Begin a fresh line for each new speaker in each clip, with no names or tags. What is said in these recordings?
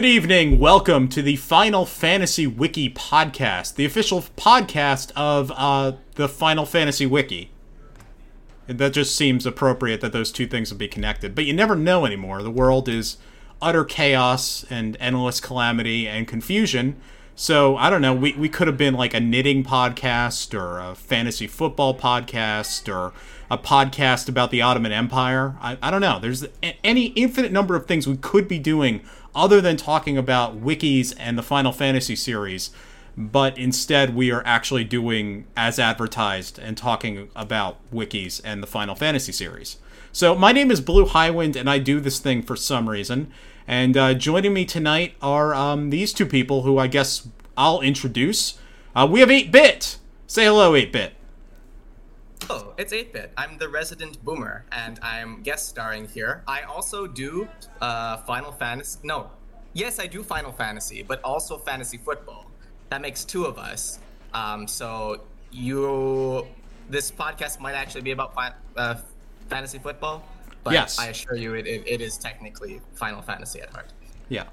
Good evening. Welcome to the Final Fantasy Wiki podcast, the official podcast of uh, the Final Fantasy Wiki. That just seems appropriate that those two things would be connected. But you never know anymore. The world is utter chaos and endless calamity and confusion. So I don't know. We, we could have been like a knitting podcast or a fantasy football podcast or a podcast about the Ottoman Empire. I, I don't know. There's any infinite number of things we could be doing other than talking about wikis and the Final Fantasy series. But instead, we are actually doing as advertised and talking about wikis and the Final Fantasy series. So my name is Blue Highwind, and I do this thing for some reason. And uh, joining me tonight are um, these two people who I guess I'll introduce. Uh, we have 8 Bit. Say hello, 8 Bit.
Oh, it's 8-Bit. I'm the resident boomer, and I'm guest starring here. I also do uh, Final Fantasy. No, yes, I do Final Fantasy, but also fantasy football. That makes two of us. Um, so you, this podcast might actually be about fi- uh, fantasy football, but
Yes.
I assure you, it, it, it is technically Final Fantasy at heart.
Yeah.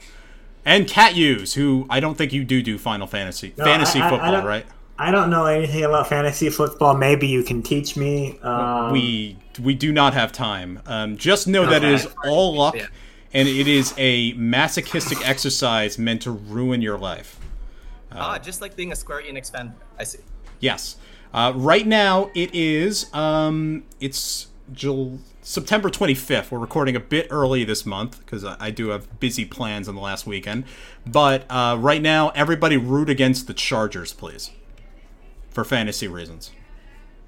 And Catuse, who I don't think you do do Final Fantasy
No,
fantasy
I- I- I
football,
don't-
right?
I don't know anything about fantasy football. Maybe you can teach me. Um,
we we do not have time. Um, just know that it is all luck,
Yeah.
and it is a masochistic exercise meant to ruin your life.
ah, just like being a Square Enix fan. I see.
Yes. Uh, right now it is um, it's Jul- September 25th. We're recording a bit early this month because I, I do have busy plans on the last weekend. But uh, right now, everybody root against the Chargers, please, for fantasy reasons.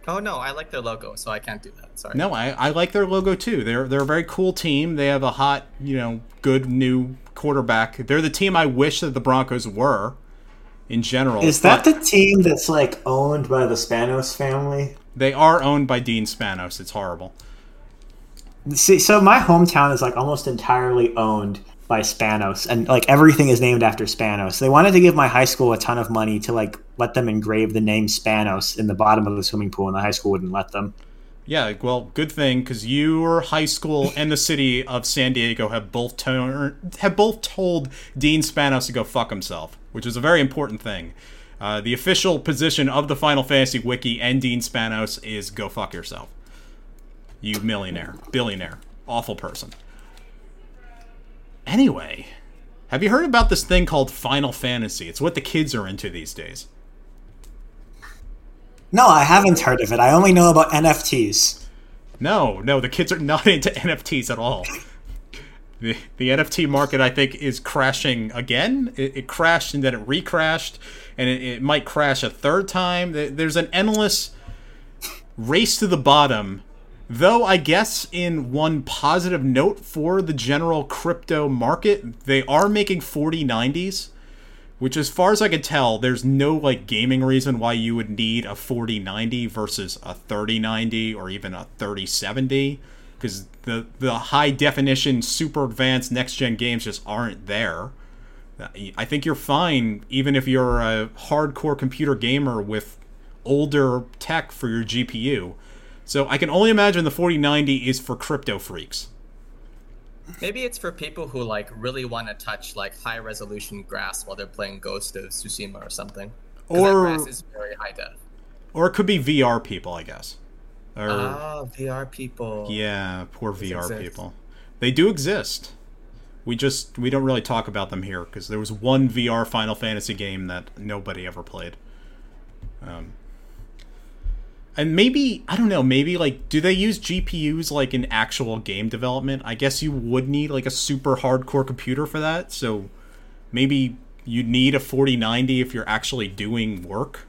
Oh no, I like their logo, so I can't do that. Sorry.
No, I, I like their logo too. They're they're a very cool team. They have a hot, you know, good new quarterback. They're the team I wish that the Broncos were in general.
is that the team that's like owned by the Spanos family?
they are owned by Dean Spanos. It's horrible.
See, so my hometown is like almost entirely owned by Spanos, and like everything is named after Spanos. They wanted to give my high school a ton of money to like let them engrave the name Spanos in the bottom of the swimming pool, and the high school wouldn't let them.
Yeah, well, good thing because your high school and the city of San Diego have both to- have both told Dean Spanos to go fuck himself, which is a very important thing. Uh, the official position of the Final Fantasy Wiki and Dean Spanos is go fuck yourself. You millionaire, billionaire, awful person. Anyway, have you heard about this thing called Final Fantasy? It's what the kids are into these days.
No, I haven't heard of it. I only know about NFTs.
No, no, the kids are not into NFTs at all. The, the NFT market, I think, is crashing again. It, it crashed and then it recrashed, and it, it might crash a third time. There's an endless race to the bottom. Though, I guess, in one positive note for the general crypto market, they are making 4090s, which, as far as I can tell, there's no like gaming reason why you would need a 4090 versus a 3090 or even a 3070 because the the high definition super advanced next gen games just aren't there. I think you're fine even if you're a hardcore computer gamer with older tech for your GPU. So I can only imagine the 4090 is for crypto freaks.
Maybe it's for people who like really want to touch like high resolution grass while they're playing Ghost of Tsushima or something. 'Cause that
Or-
grass is very high def.
Or it could be VR people, I guess. Or
Ah, VR people.
Yeah, poor VR
exist.
people. They do exist. We just we don't really talk about them here because there was one VR Final Fantasy game that nobody ever played. Um, and maybe I don't know. Maybe like, do they use GPUs like in actual game development? I guess you would need like a super hardcore computer for that. So maybe you need a 4090 if you're actually doing work,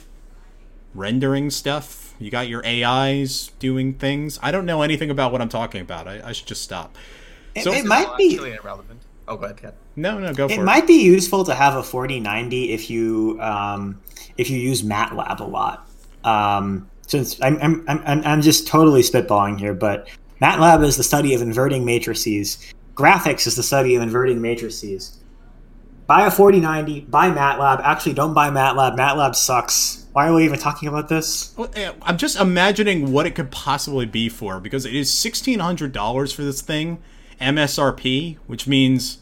rendering stuff. You got your AIs doing things. I don't know anything about what I'm talking about. I, I should just stop.
It,
So-
it might
all
be
irrelevant. Oh, go ahead, Kat.
No, no, go for
it
it.
might be useful to have a 4090 if you um, if you use MATLAB a lot. Um, since I'm, I'm, I'm, I'm just totally spitballing here, but MATLAB is the study of inverting matrices. Graphics is the study of inverting matrices. Buy a 4090, buy MATLAB. Actually, don't buy MATLAB. MATLAB sucks. Why are we even talking about this?
Eh, I'm just imagining what it could possibly be for because it is sixteen hundred dollars for this thing, MSRP, which means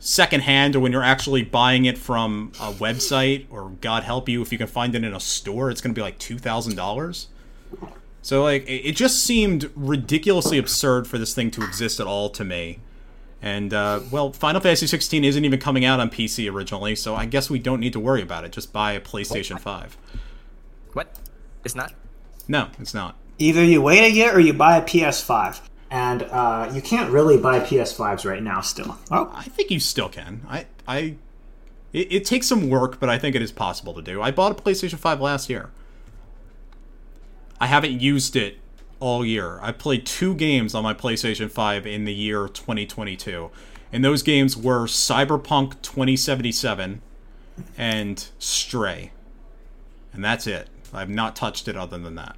secondhand or when you're actually buying it from a website or God help you if you can find it in a store, it's going to be like two thousand dollars. So like it it just seemed ridiculously absurd for this thing to exist at all to me. And uh, well, Final Fantasy 16 isn't even coming out on PC originally, so I guess we don't need to worry about it. Just buy a PlayStation 5.
What? It's not.
No, it's not.
Either you wait a year or you buy a PS5. And uh, you can't really buy PS5s right now still. Oh,
I think you still can. I I it, it takes some work, but I think it is possible to do. I bought a PlayStation 5 last year. I haven't used it all year. I played two games on my PlayStation 5 in the year 2022. And those games were Cyberpunk 2077 and Stray. And that's it. I've not touched it other than that.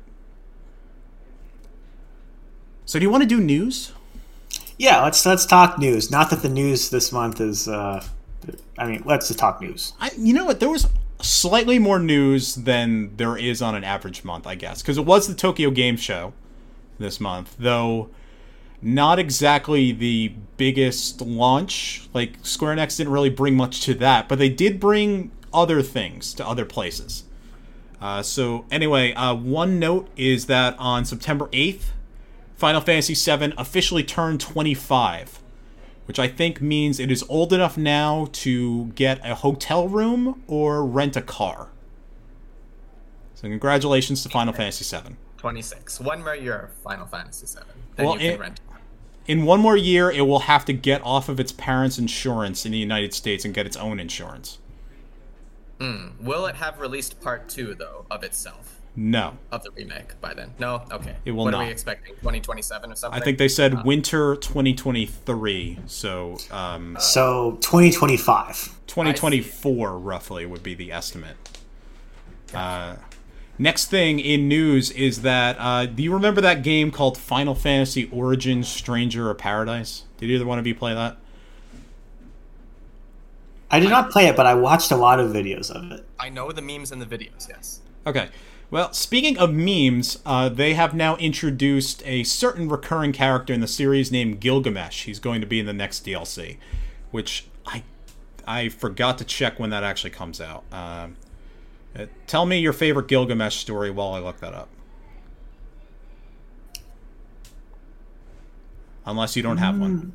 So do you want to do news?
yeah. Let's let's talk news. Not that the news this month is. Uh, I mean, let's just talk news.
I, you know what? There was slightly more news than there is on an average month, I guess, because it was the Tokyo Game Show this month, though not exactly the biggest launch. Like Square Enix didn't really bring much to that, but they did bring other things to other places. Uh, so anyway, uh, one note is that on September 8th, Final Fantasy VII officially turned 25 which I think means it is old enough now to get a hotel room or rent a car. So congratulations to Final Fantasy VII.
26. One more year of Final Fantasy VII. Then
Well,
you can
it-
rent.
In one more year, it will have to get off of its parents' insurance in the United States and get its own insurance. Hmm.
Will it have released part 2, though, of itself?
No.
Of the remake by then? No? Okay.
It will
what are we expecting? 2027 or something?
I think they said winter 2023, so um,
So 2025.
2024 roughly would be the estimate. Uh, next thing in news is that uh, do you remember that game called Final Fantasy Origins Stranger of Paradise? Did either one of you play that?
I did not play it, but I watched a lot of videos of it.
I know the memes and the videos, yes.
Okay. Well, speaking of memes, uh, they have now introduced a certain recurring character in the series named Gilgamesh. He's going to be in the next DLC, which I I forgot to check when that actually comes out. Um, uh, tell me your favorite Gilgamesh story while I look that up. Unless you don't have one.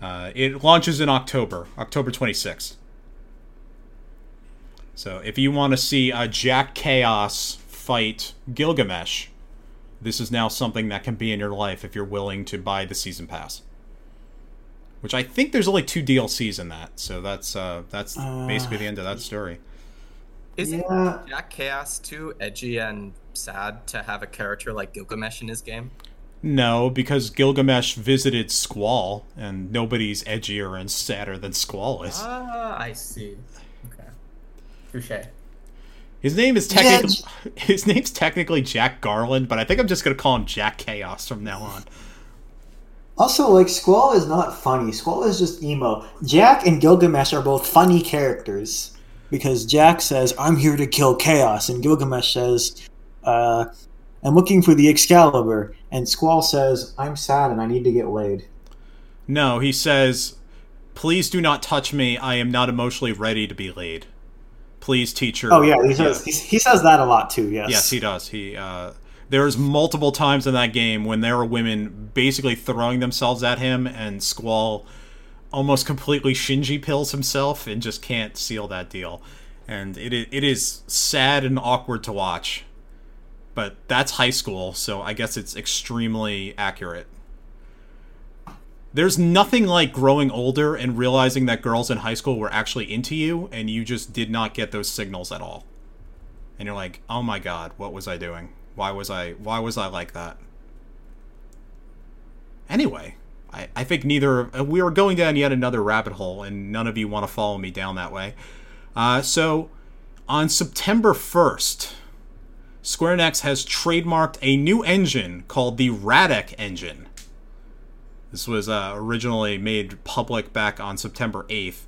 Uh, it launches in October, October 26th. So if you want to see uh, Jack Chaos fight Gilgamesh, this is now something that can be in your life if you're willing to buy the season pass. Which I think there's only two DLCs in that, so that's uh, that's basically the end of that story.
Isn't
Yeah.
Jack Chaos too edgy and sad to have a character like Gilgamesh in his game?
No, because Gilgamesh visited Squall, and nobody's edgier and sadder than Squall is.
Ah, I see. Okay. Touche.
His name is technically his name's technically Jack Garland, but I think I'm just gonna call him Jack Chaos from now on.
Also, like Squall is not funny. Squall is just emo. Jack and Gilgamesh are both funny characters because Jack says, "I'm here to kill chaos," and Gilgamesh says, uh, "I'm looking for the Excalibur," and Squall says, "I'm sad and I need to get laid."
No, he says, "Please do not touch me. I am not emotionally ready to be laid. Please, teacher."
Oh yeah, he says He, he says that a lot too. Yes.
Yes, he does. He uh, there's multiple times in that game when there are women basically throwing themselves at him, and Squall almost completely Shinji pills himself and just can't seal that deal. And it it is sad and awkward to watch. But that's high school, so I guess it's extremely accurate. There's nothing like growing older and realizing that girls in high school were actually into you, and you just did not get those signals at all and you're like, "Oh my god, what was I doing? Why was I why was I like that?" Anyway, I, I think neither uh, we are going down yet another rabbit hole, and none of you want to follow me down that way. Uh, so, on September 1st, Square Enix has trademarked a new engine called the Radek engine. This was uh, originally made public back on September 8th.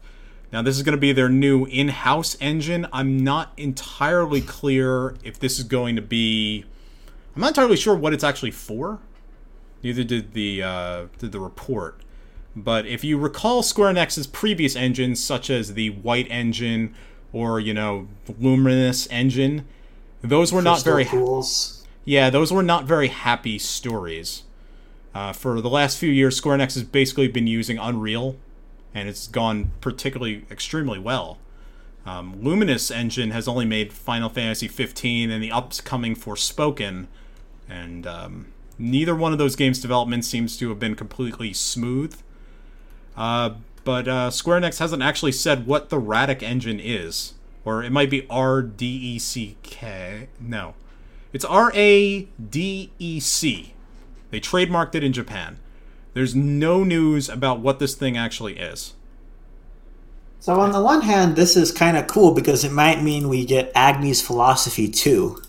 Now, this is going to be their new in house engine. I'm not entirely clear if this is going to be. I'm not entirely sure what it's actually for. Neither did the uh, did the report. But if you recall Square Enix's previous engines, such as the White Engine or you know Luminous Engine, those were not very
Pools.
yeah, those were not very happy stories. Uh, for the last few years, Square Enix has basically been using Unreal, and it's gone particularly extremely well. Um, Luminous Engine has only made Final Fantasy 15 and the upcoming Forspoken, and um, neither one of those games' development seems to have been completely smooth. Uh, but uh, Square Enix hasn't actually said what the Radic engine is, or it might be R D E C K. No, it's R A D E C. They trademarked it in Japan. There's no news about what this thing actually is.
So on the one hand, this is kind of cool because it might mean we get Agni's philosophy too.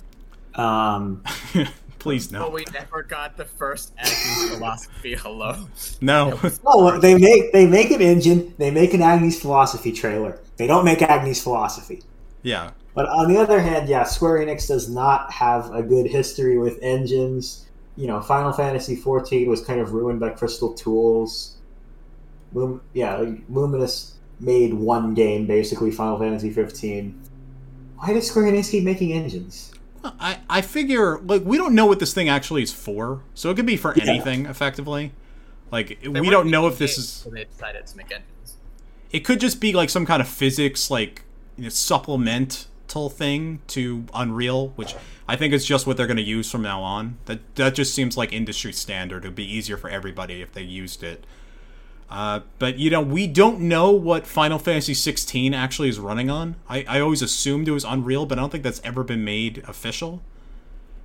Um,
Please no.
But we never got the first Agni's philosophy. Hello.
no.
oh, they make they make an engine, they make an Agni's philosophy trailer. They don't make Agni's philosophy.
yeah,
But on the other hand, yeah, Square Enix does not have a good history with engines. You know, Final Fantasy XIV was kind of ruined by Crystal Tools. Lum- yeah, like, Luminous made one game, basically Final Fantasy 15. Why does Square Enix keep making engines?
I I figure like we don't know what this thing actually is for, so it could be for
Yeah.
anything effectively. Like
They
we don't know if this is.
They decided to make engines.
It could just be like some kind of physics like you know, supplemental thing to Unreal, which I think is just what they're going to use from now on. That that just seems like industry standard. It'd be easier for everybody if they used it. Uh, but you know, we don't know what Final Fantasy 16 actually is running on. I, I always assumed it was Unreal, but I don't think that's ever been made official.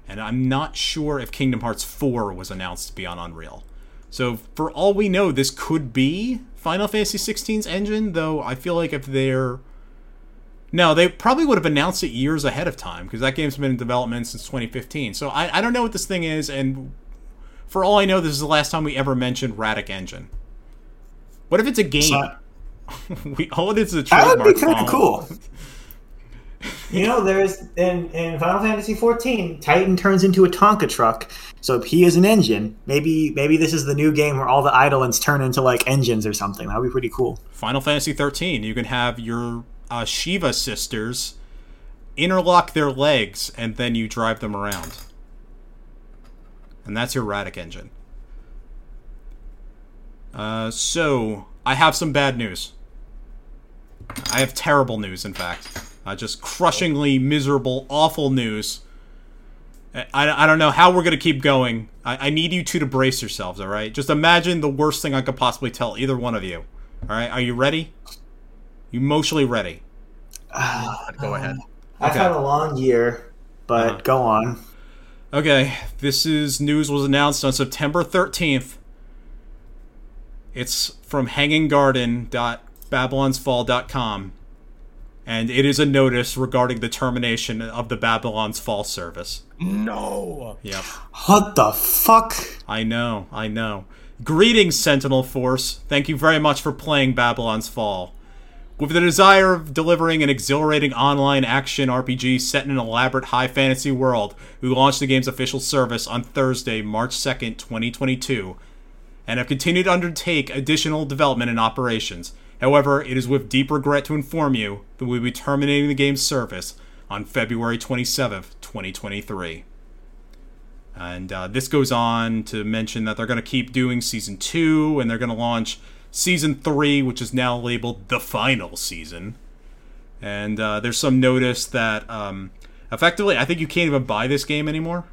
And I'm not sure if Kingdom Hearts 4 was announced to be on Unreal. So for all we know, this could be Final Fantasy 16's engine, though I feel like if they're no, they probably would have announced it years ahead of time because that game's been in development since 2015. So I, I don't know what this thing is, and for all I know, this is the last time we ever mentioned Radic Engine. What if it's a game?
So-
we oh, all it is is a
That would be kind of cool. You know, there's in, in Final Fantasy XIV, Titan turns into a Tonka truck, so he is an engine. Maybe maybe this is the new game where all the Eidolons turn into like engines or something. That would be pretty cool.
Final Fantasy 13, you can have your uh, Shiva sisters interlock their legs and then you drive them around. And that's your Radic engine. Uh, so, I have some bad news. I have terrible news, in fact. Uh, just crushingly miserable, awful news. I, I don't know how we're going to keep going. I, I need you two to brace yourselves, all right? Just imagine the worst thing I could possibly tell either one of you. All right, are you ready? You emotionally ready?
God, go ahead.
I've
Okay.
had a long year, but
Uh-huh.
go on.
Okay, this is news was announced on September 13th. It's from hanginggarden.babylonsfall.com. And it is a notice regarding the termination of the Babylon's Fall service.
No.
Yep.
What the fuck?
I know, I know. Greetings, Sentinel Force. Thank you very much for playing Babylon's Fall. With the desire of delivering an exhilarating online action RPG set in an elaborate high fantasy world, we launched the game's official service on Thursday, March 2nd, 2022, and have continued to undertake additional development and operations. However, it is with deep regret to inform you that we will be terminating the game's service on February 27th, 2023. And uh, this goes on to mention that they're going to keep doing season two, and they're going to launch season three, which is now labeled the final season. And uh, there's some notice that um, effectively, I think you can't even buy this game anymore.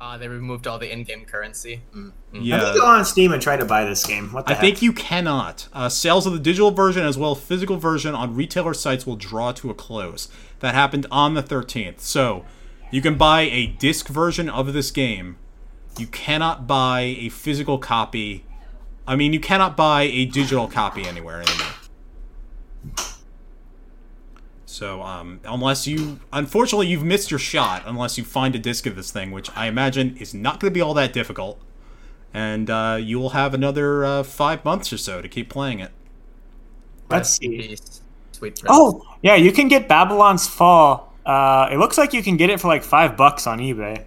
Uh, they removed all the in-game currency. Mm. Mm.
Yeah.
Let me go on Steam and try to buy this game. What the
I
heck?
think you cannot. Uh, sales of the digital version as well as physical version on retailer sites will draw to a close. That happened on the 13th. So, you can buy a disc version of this game. You cannot buy a physical copy. I mean, you cannot buy a digital copy anywhere anymore. So, um, unless you, unfortunately, you've missed your shot. Unless you find a disc of this thing, which I imagine is not going to be all that difficult and uh, you will have another uh, five months or so to keep playing it.
Let's see.
Sweet
Oh, yeah, you can get Babylon's Fall. Uh, it looks like you can get it for like five bucks on eBay.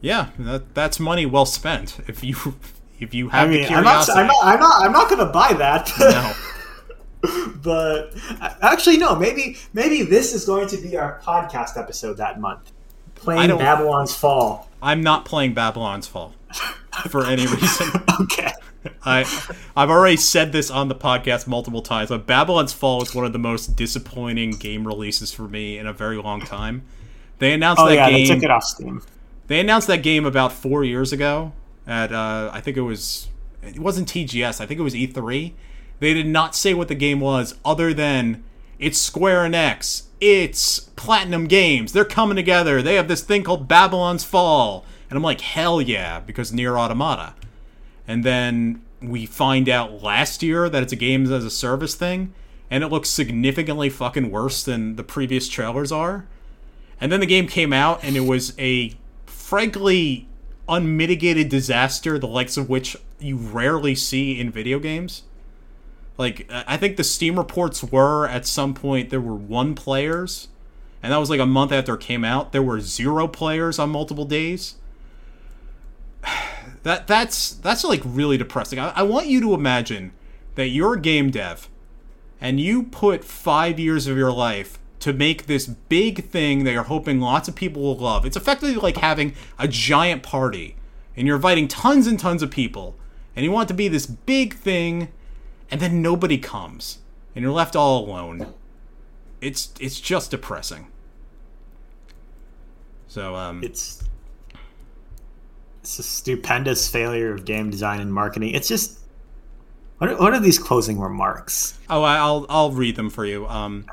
Yeah, that, that's money well spent. If you if you
I
have
mean,
the
I'm not,
curiosity.
I'm not, I'm not, I'm not going to buy that.
no.
but actually, no. Maybe, maybe this is going to be our podcast episode that month. Playing Babylon's Fall.
I'm not playing Babylon's Fall for any reason.
Okay.
I I've already said this on the podcast multiple times, but Babylon's Fall is one of the most disappointing game releases for me in a very long time. They announced
Oh
that
yeah,
game.
they took it off Steam.
They announced that game about four years ago at uh, I think it was it wasn't TGS. I think it was E3. They did not say what the game was, other than it's Square Enix, it's Platinum Games. They're coming together. They have this thing called Babylon's Fall, and I'm like, hell yeah, because Nier Automata. And then we find out last year that it's a games as a service thing, and it looks significantly fucking worse than the previous trailers are. And then the game came out, and it was a frankly unmitigated disaster, the likes of which you rarely see in video games. Like, I think the Steam reports were at some point there were one players, and that was like a month after it came out. There were zero players on multiple days. That that's that's like really depressing. I, I want you to imagine that you're a game dev, and you put five years of your life to make this big thing that you're hoping lots of people will love. It's effectively like having a giant party, and you're inviting tons and tons of people, and you want to be this big thing, and then nobody comes, and you're left all alone. It's it's just depressing. So um,
It's it's a stupendous failure of game design and marketing. It's just what are, what are these closing remarks?
oh, I'll I'll read them for you. Um,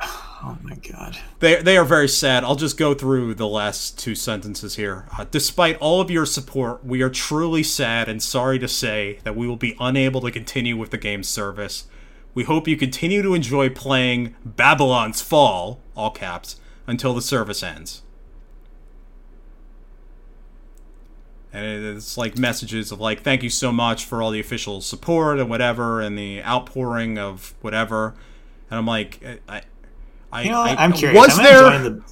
Oh my god.
They, they are very sad. I'll just go through the last two sentences here. Uh, despite all of your support, we are truly sad and sorry to say that we will be unable to continue with the game's service. We hope you continue to enjoy playing Babylon's Fall, all caps, until the service ends. And it's like messages of like, thank you so much for all the official support and whatever, and the outpouring of whatever. And I'm like, I, I,
you know,
I,
I'm curious.
Was
I'm
there
the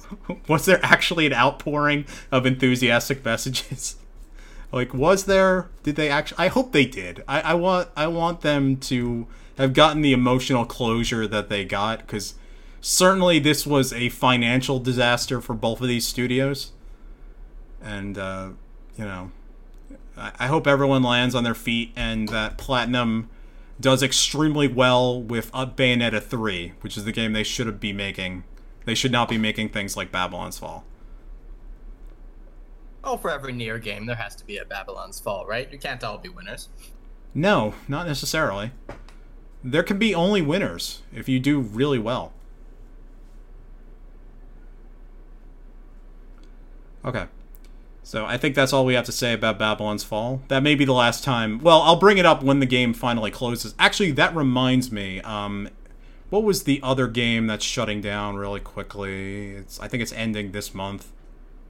was there actually an outpouring of enthusiastic messages? like, was there? Did they actually? I hope they did. I, I want I want them to have gotten the emotional closure that they got because certainly this was a financial disaster for both of these studios, and uh, you know, I, I hope everyone lands on their feet and that Platinum does extremely well with uh, Bayonetta 3, which is the game they should be making. They should not be making things like Babylon's Fall.
Oh, for every Nier game, there has to be a Babylon's Fall, right? You can't all be winners.
No, not necessarily. There can be only winners if you do really well. Okay. So I think that's all we have to say about Babylon's Fall. That may be the last time. Well, I'll bring it up when the game finally closes. Actually, that reminds me. Um, what was the other game that's shutting down really quickly? It's I think it's ending this month.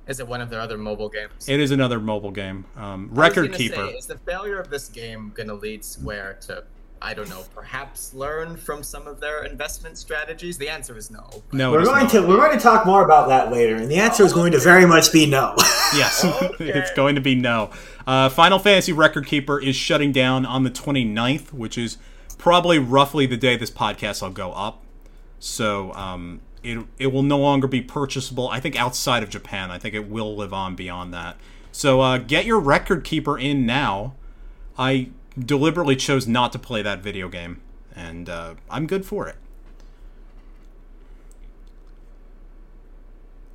Is it one of their other mobile games?
It is another mobile game. Um, Record Keeper.
Say, is the failure of this game going to lead Square to, I don't know, perhaps learn from some of their investment strategies? The answer is no.
no,
We're going
not.
to we're going to talk more about that later, and the answer is going to very much be no.
Yes,
Okay.
it's going to be no. Uh, Final Fantasy Record Keeper is shutting down on the 29th, which is probably roughly the day this podcast will go up. So um, it, it will no longer be purchasable, I think, outside of Japan. I think it will live on beyond that. So uh, get your Record Keeper in now. I deliberately chose not to play that video game, and uh, I'm good for it.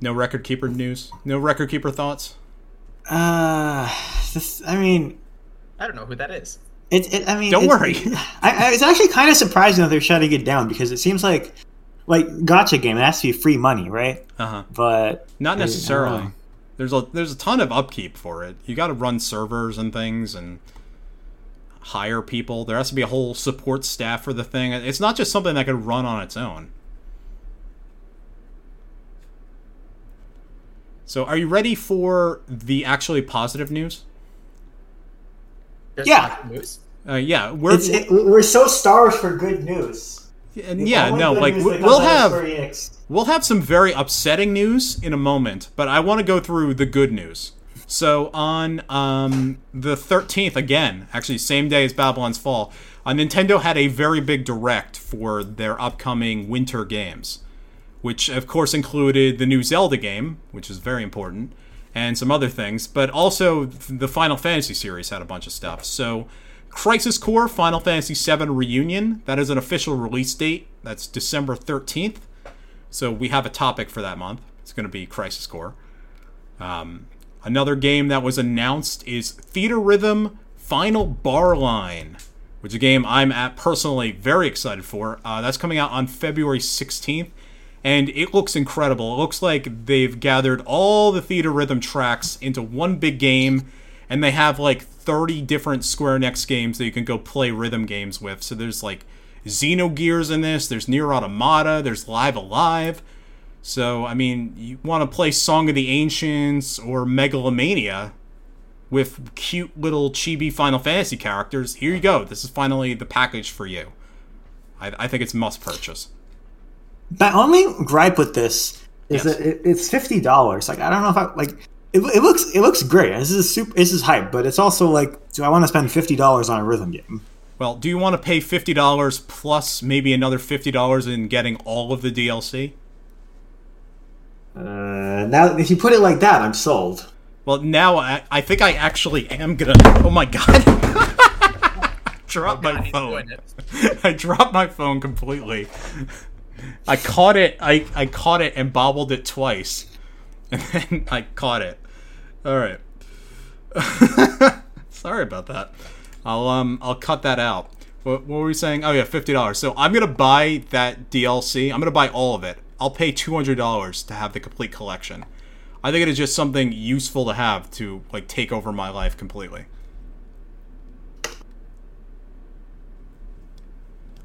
No Record Keeper news? No Record Keeper thoughts?
Uh, this, I mean,
I don't know who that is.
it. it I mean,
Don't
it's-
worry.
I, I, it's actually kind of surprising that they're shutting it down because it seems like, like gacha game. It has to be free money, right?
Uh huh.
But
Not
I don't
necessarily. There's a there's a ton of upkeep for it. You got to run servers and things and hire people. There has to be a whole support staff for the thing. It's not just something that could run on its own. So, are you ready for the actually positive news?
There's
Yeah.
News.
Uh, yeah, we're
It's, it, we're so starved for good news.
and yeah,
Only
no, like we-
that
we'll
comes out of
have We'll have some very upsetting news in a moment, but I want to go through the good news. So on um, the 13th, again, actually same day as Babylon's Fall, uh, Nintendo had a very big direct for their upcoming winter games, which of course included the new Zelda game, which is very important, and some other things, but also the Final Fantasy series had a bunch of stuff. So Crisis Core Final Fantasy VII Reunion, that is an official release date. That's December 13th. So we have a topic for that month. It's going to be Crisis Core. Um, another game that was announced is Theatrhythm Final Bar Line, which is a game I'm at personally very excited for. Uh, that's coming out on February 16th, and it looks incredible. It looks like they've gathered all the Theatrhythm tracks into one big game, and they have like 30 different Square Enix games that you can go play rhythm games with. So there's like Xenogears in this, there's Nier Automata, there's Live Alive. So, I mean, you want to play Song of the Ancients or Megalomania with cute little chibi Final Fantasy characters. Here you go. This is finally the package for you. I, I think it's must purchase.
My only gripe with this is
Yes.
that it, it's fifty dollars. Like I don't know if I like. It, it looks it looks great. This is super. This is hype, but it's also like, do I want to spend fifty dollars on a rhythm game?
Well, do you want to pay $50 plus maybe another $50 in getting all of the DLC?
Uh, now, if you put it like that, I'm sold.
Well, now I, I think I actually am gonna. Oh my god! dropped
God,
my phone. I dropped my phone completely. I caught it. I, I caught it and bobbled it twice, and then I caught it. All right. Sorry about that. I'll um I'll cut that out. What, what were we saying? Oh yeah, fifty dollars. So I'm gonna buy that DLC. I'm gonna buy all of it. I'll pay two hundred dollars to have the complete collection. I think it is just something useful to have to like take over my life completely.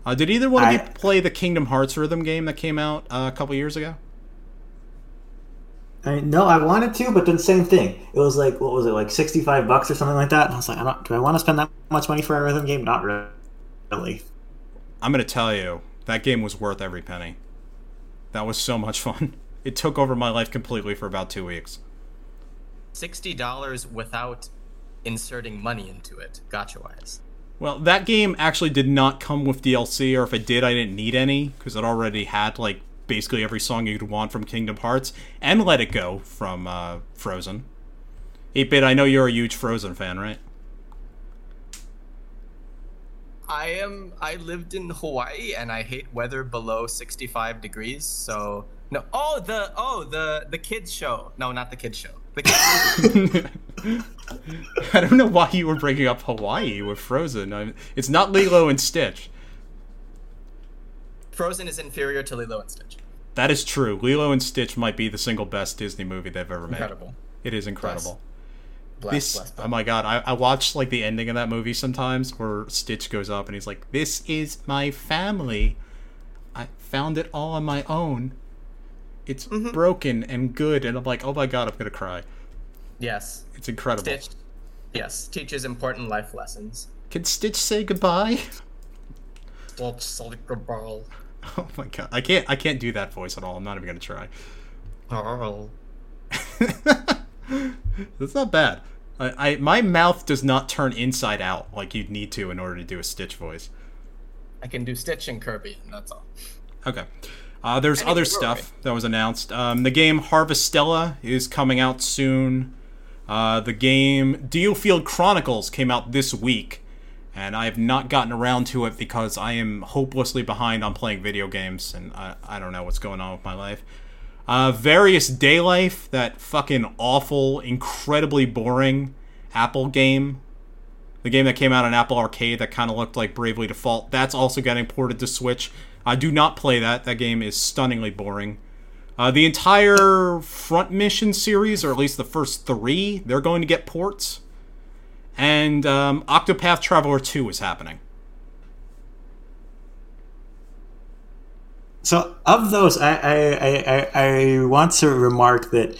Uh, did either one of you play the Kingdom Hearts rhythm game that came out uh, a couple years ago?
I mean, no, I wanted to, but then same thing. It was like what was it, like sixty five bucks or something like that? And I was like, I don't. Do I want to spend that much money for a rhythm game? Not really.
I'm gonna tell you, that game was worth every penny. That was so much fun. It took over my life completely for about two weeks.
Sixty dollars without inserting money into it, gacha wise.
Well, that game actually did not come with DLC, or if it did, I didn't need any because it already had like basically every song you'd want from Kingdom Hearts and Let It Go from uh, Frozen. 8-Bit, I know you're a huge Frozen fan, right?
I am. I lived in Hawaii and I hate weather below sixty-five degrees. So no. Oh, the oh the the kids show. No, not the kids show. The kids
I don't know why you were bringing up Hawaii with Frozen. I it's not Lilo and Stitch.
Frozen is inferior to Lilo and Stitch.
That is true. Lilo and Stitch might be the single best Disney movie they've ever made.
Incredible.
It is incredible. This oh my god I, I watch like the ending of that movie sometimes where stitch goes up and he's like this is my family i found it all on my own it's
Mm-hmm.
broken and good and i'm like oh my god i'm gonna cry
Yes.
it's incredible
Stitch. Yes, teaches important life lessons.
can stitch say goodbye
Stitch, Sonic Ball.
oh my god i can't i can't do that voice at all i'm not even gonna try
Oh.
that's not bad I, I my mouth does not turn inside out like you'd need to in order to do a stitch voice
I can do Stitch and Kirby, and that's all.
Okay. Uh, there's other stuff that was announced. Um, the game Harvestella is coming out soon. Uh, the game DioField Chronicles came out this week, and I have not gotten around to it because I am hopelessly behind on playing video games, and I, I don't know what's going on with my life. Uh, Various Daylife, that fucking awful, incredibly boring Apple game the game that came out on Apple Arcade that kind of looked like Bravely Default. That's also getting ported to Switch. I do not play that. That game is stunningly boring. Uh, the entire Front Mission series, or at least the first three, they're going to get ports. And um, Octopath Traveler 2 is happening.
So of those, I I, I, I want to remark that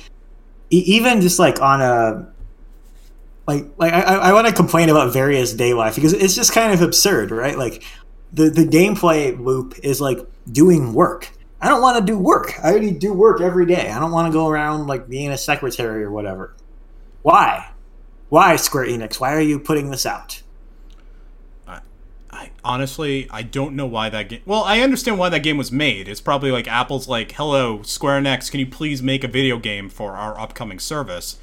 even just like on a like like I, I want to complain about Various Daylife because it's just kind of absurd, right? Like the the gameplay loop is like doing work. I don't want to do work. I already do work every day. I don't want to go around like being a secretary or whatever. Why? Why Square Enix? Why are you putting this out?
I honestly I don't know why that game. Well, I understand why that game was made. It's probably like Apple's like, "Hello, Square Enix, can you please make a video game for our upcoming service?"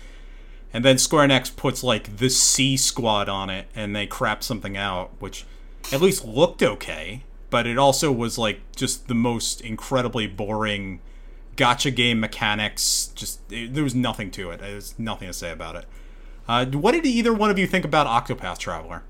And then Square Enix puts like the C Squad on it, and they crap something out, which at least looked okay, but it also was like just the most incredibly boring gacha game mechanics. Just it, there was nothing to it. There's nothing to say about it. Uh, what did either one of you think about Octopath Traveler?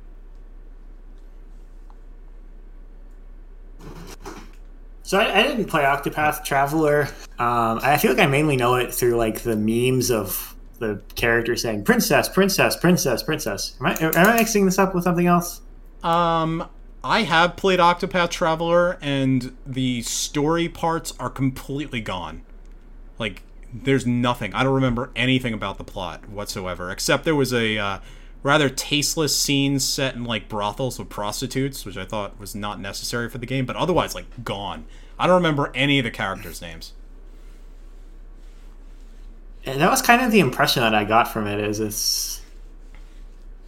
So I, I, didn't play Octopath Traveler. Um, I feel like I mainly know it through like the memes of the character saying "princess, princess, princess, princess." Am I am I mixing this up with something else?
Um, I have played Octopath Traveler, and the story parts are completely gone. Like, there's nothing. I don't remember anything about the plot whatsoever, except there was a uh, rather tasteless scenes set in like brothels with prostitutes, which I thought was not necessary for the game, but otherwise, like, gone. I don't remember any of the characters' names.
And that was kind of the impression that I got from it. Is it's,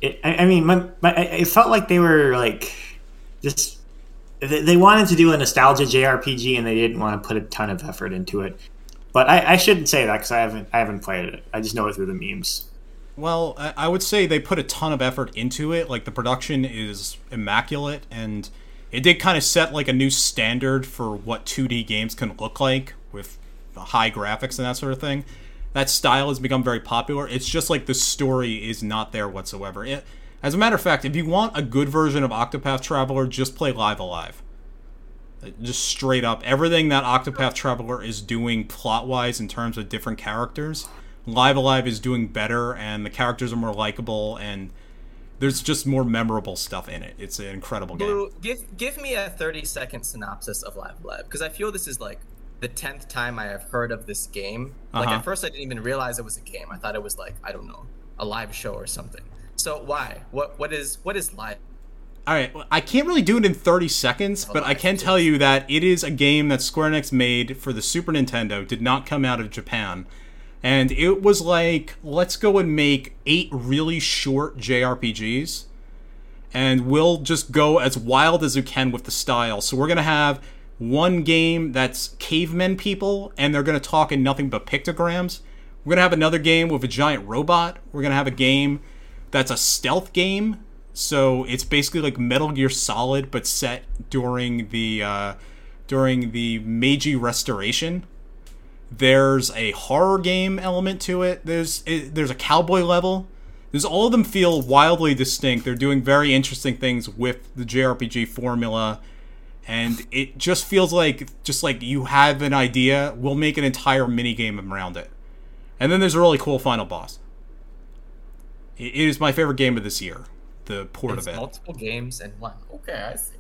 it, I, I mean, my, my, it felt like they were like just they wanted to do a nostalgia JRPG and they didn't want to put a ton of effort into it. But I, I shouldn't say that because I haven't I haven't played it. I just know it through the memes.
Well, I would say they put a ton of effort into it. Like the production is immaculate, and it did kind of set like a new standard for what 2D games can look like with high graphics and that sort of thing. That style has become very popular. It's just like the story is not there whatsoever. It, as a matter of fact, if you want a good version of Octopath Traveler, just play Live Alive. Uh, just straight up, everything that Octopath Traveler is doing plot wise in terms of different characters, Live Alive is doing better, and the characters are more likable, and there's just more memorable stuff in it. It's an incredible
Blue, game. Give give me a 30 second synopsis of Live Alive because I feel this is like the tenth time I have heard of this game. Like uh-huh. at first, I didn't even realize it was a game. I thought it was like I don't know a live show or something. So why? What what is what is live?
All right, I can't really do it in 30 seconds, but I can tell you that it is a game that Square Enix made for the Super Nintendo, did not come out of Japan. And it was like, let's go and make eight really short JRPGs, and we'll just go as wild as we can with the style. So we're going to have one game that's cavemen people, and they're going to talk in nothing but pictograms. We're going to have another game with a giant robot. We're going to have a game that's a stealth game. So it's basically like Metal Gear Solid, but set during the uh, during the Meiji Restoration. There's a horror game element to it. There's it, there's a cowboy level. There's all of them feel wildly distinct. They're doing very interesting things with the JRPG formula, and it just feels like just like you have an idea, we'll make an entire mini game around it. And then there's a really cool final boss. It is my favorite game of this year. The port
it's
of it.
Multiple games and one. Okay, I see.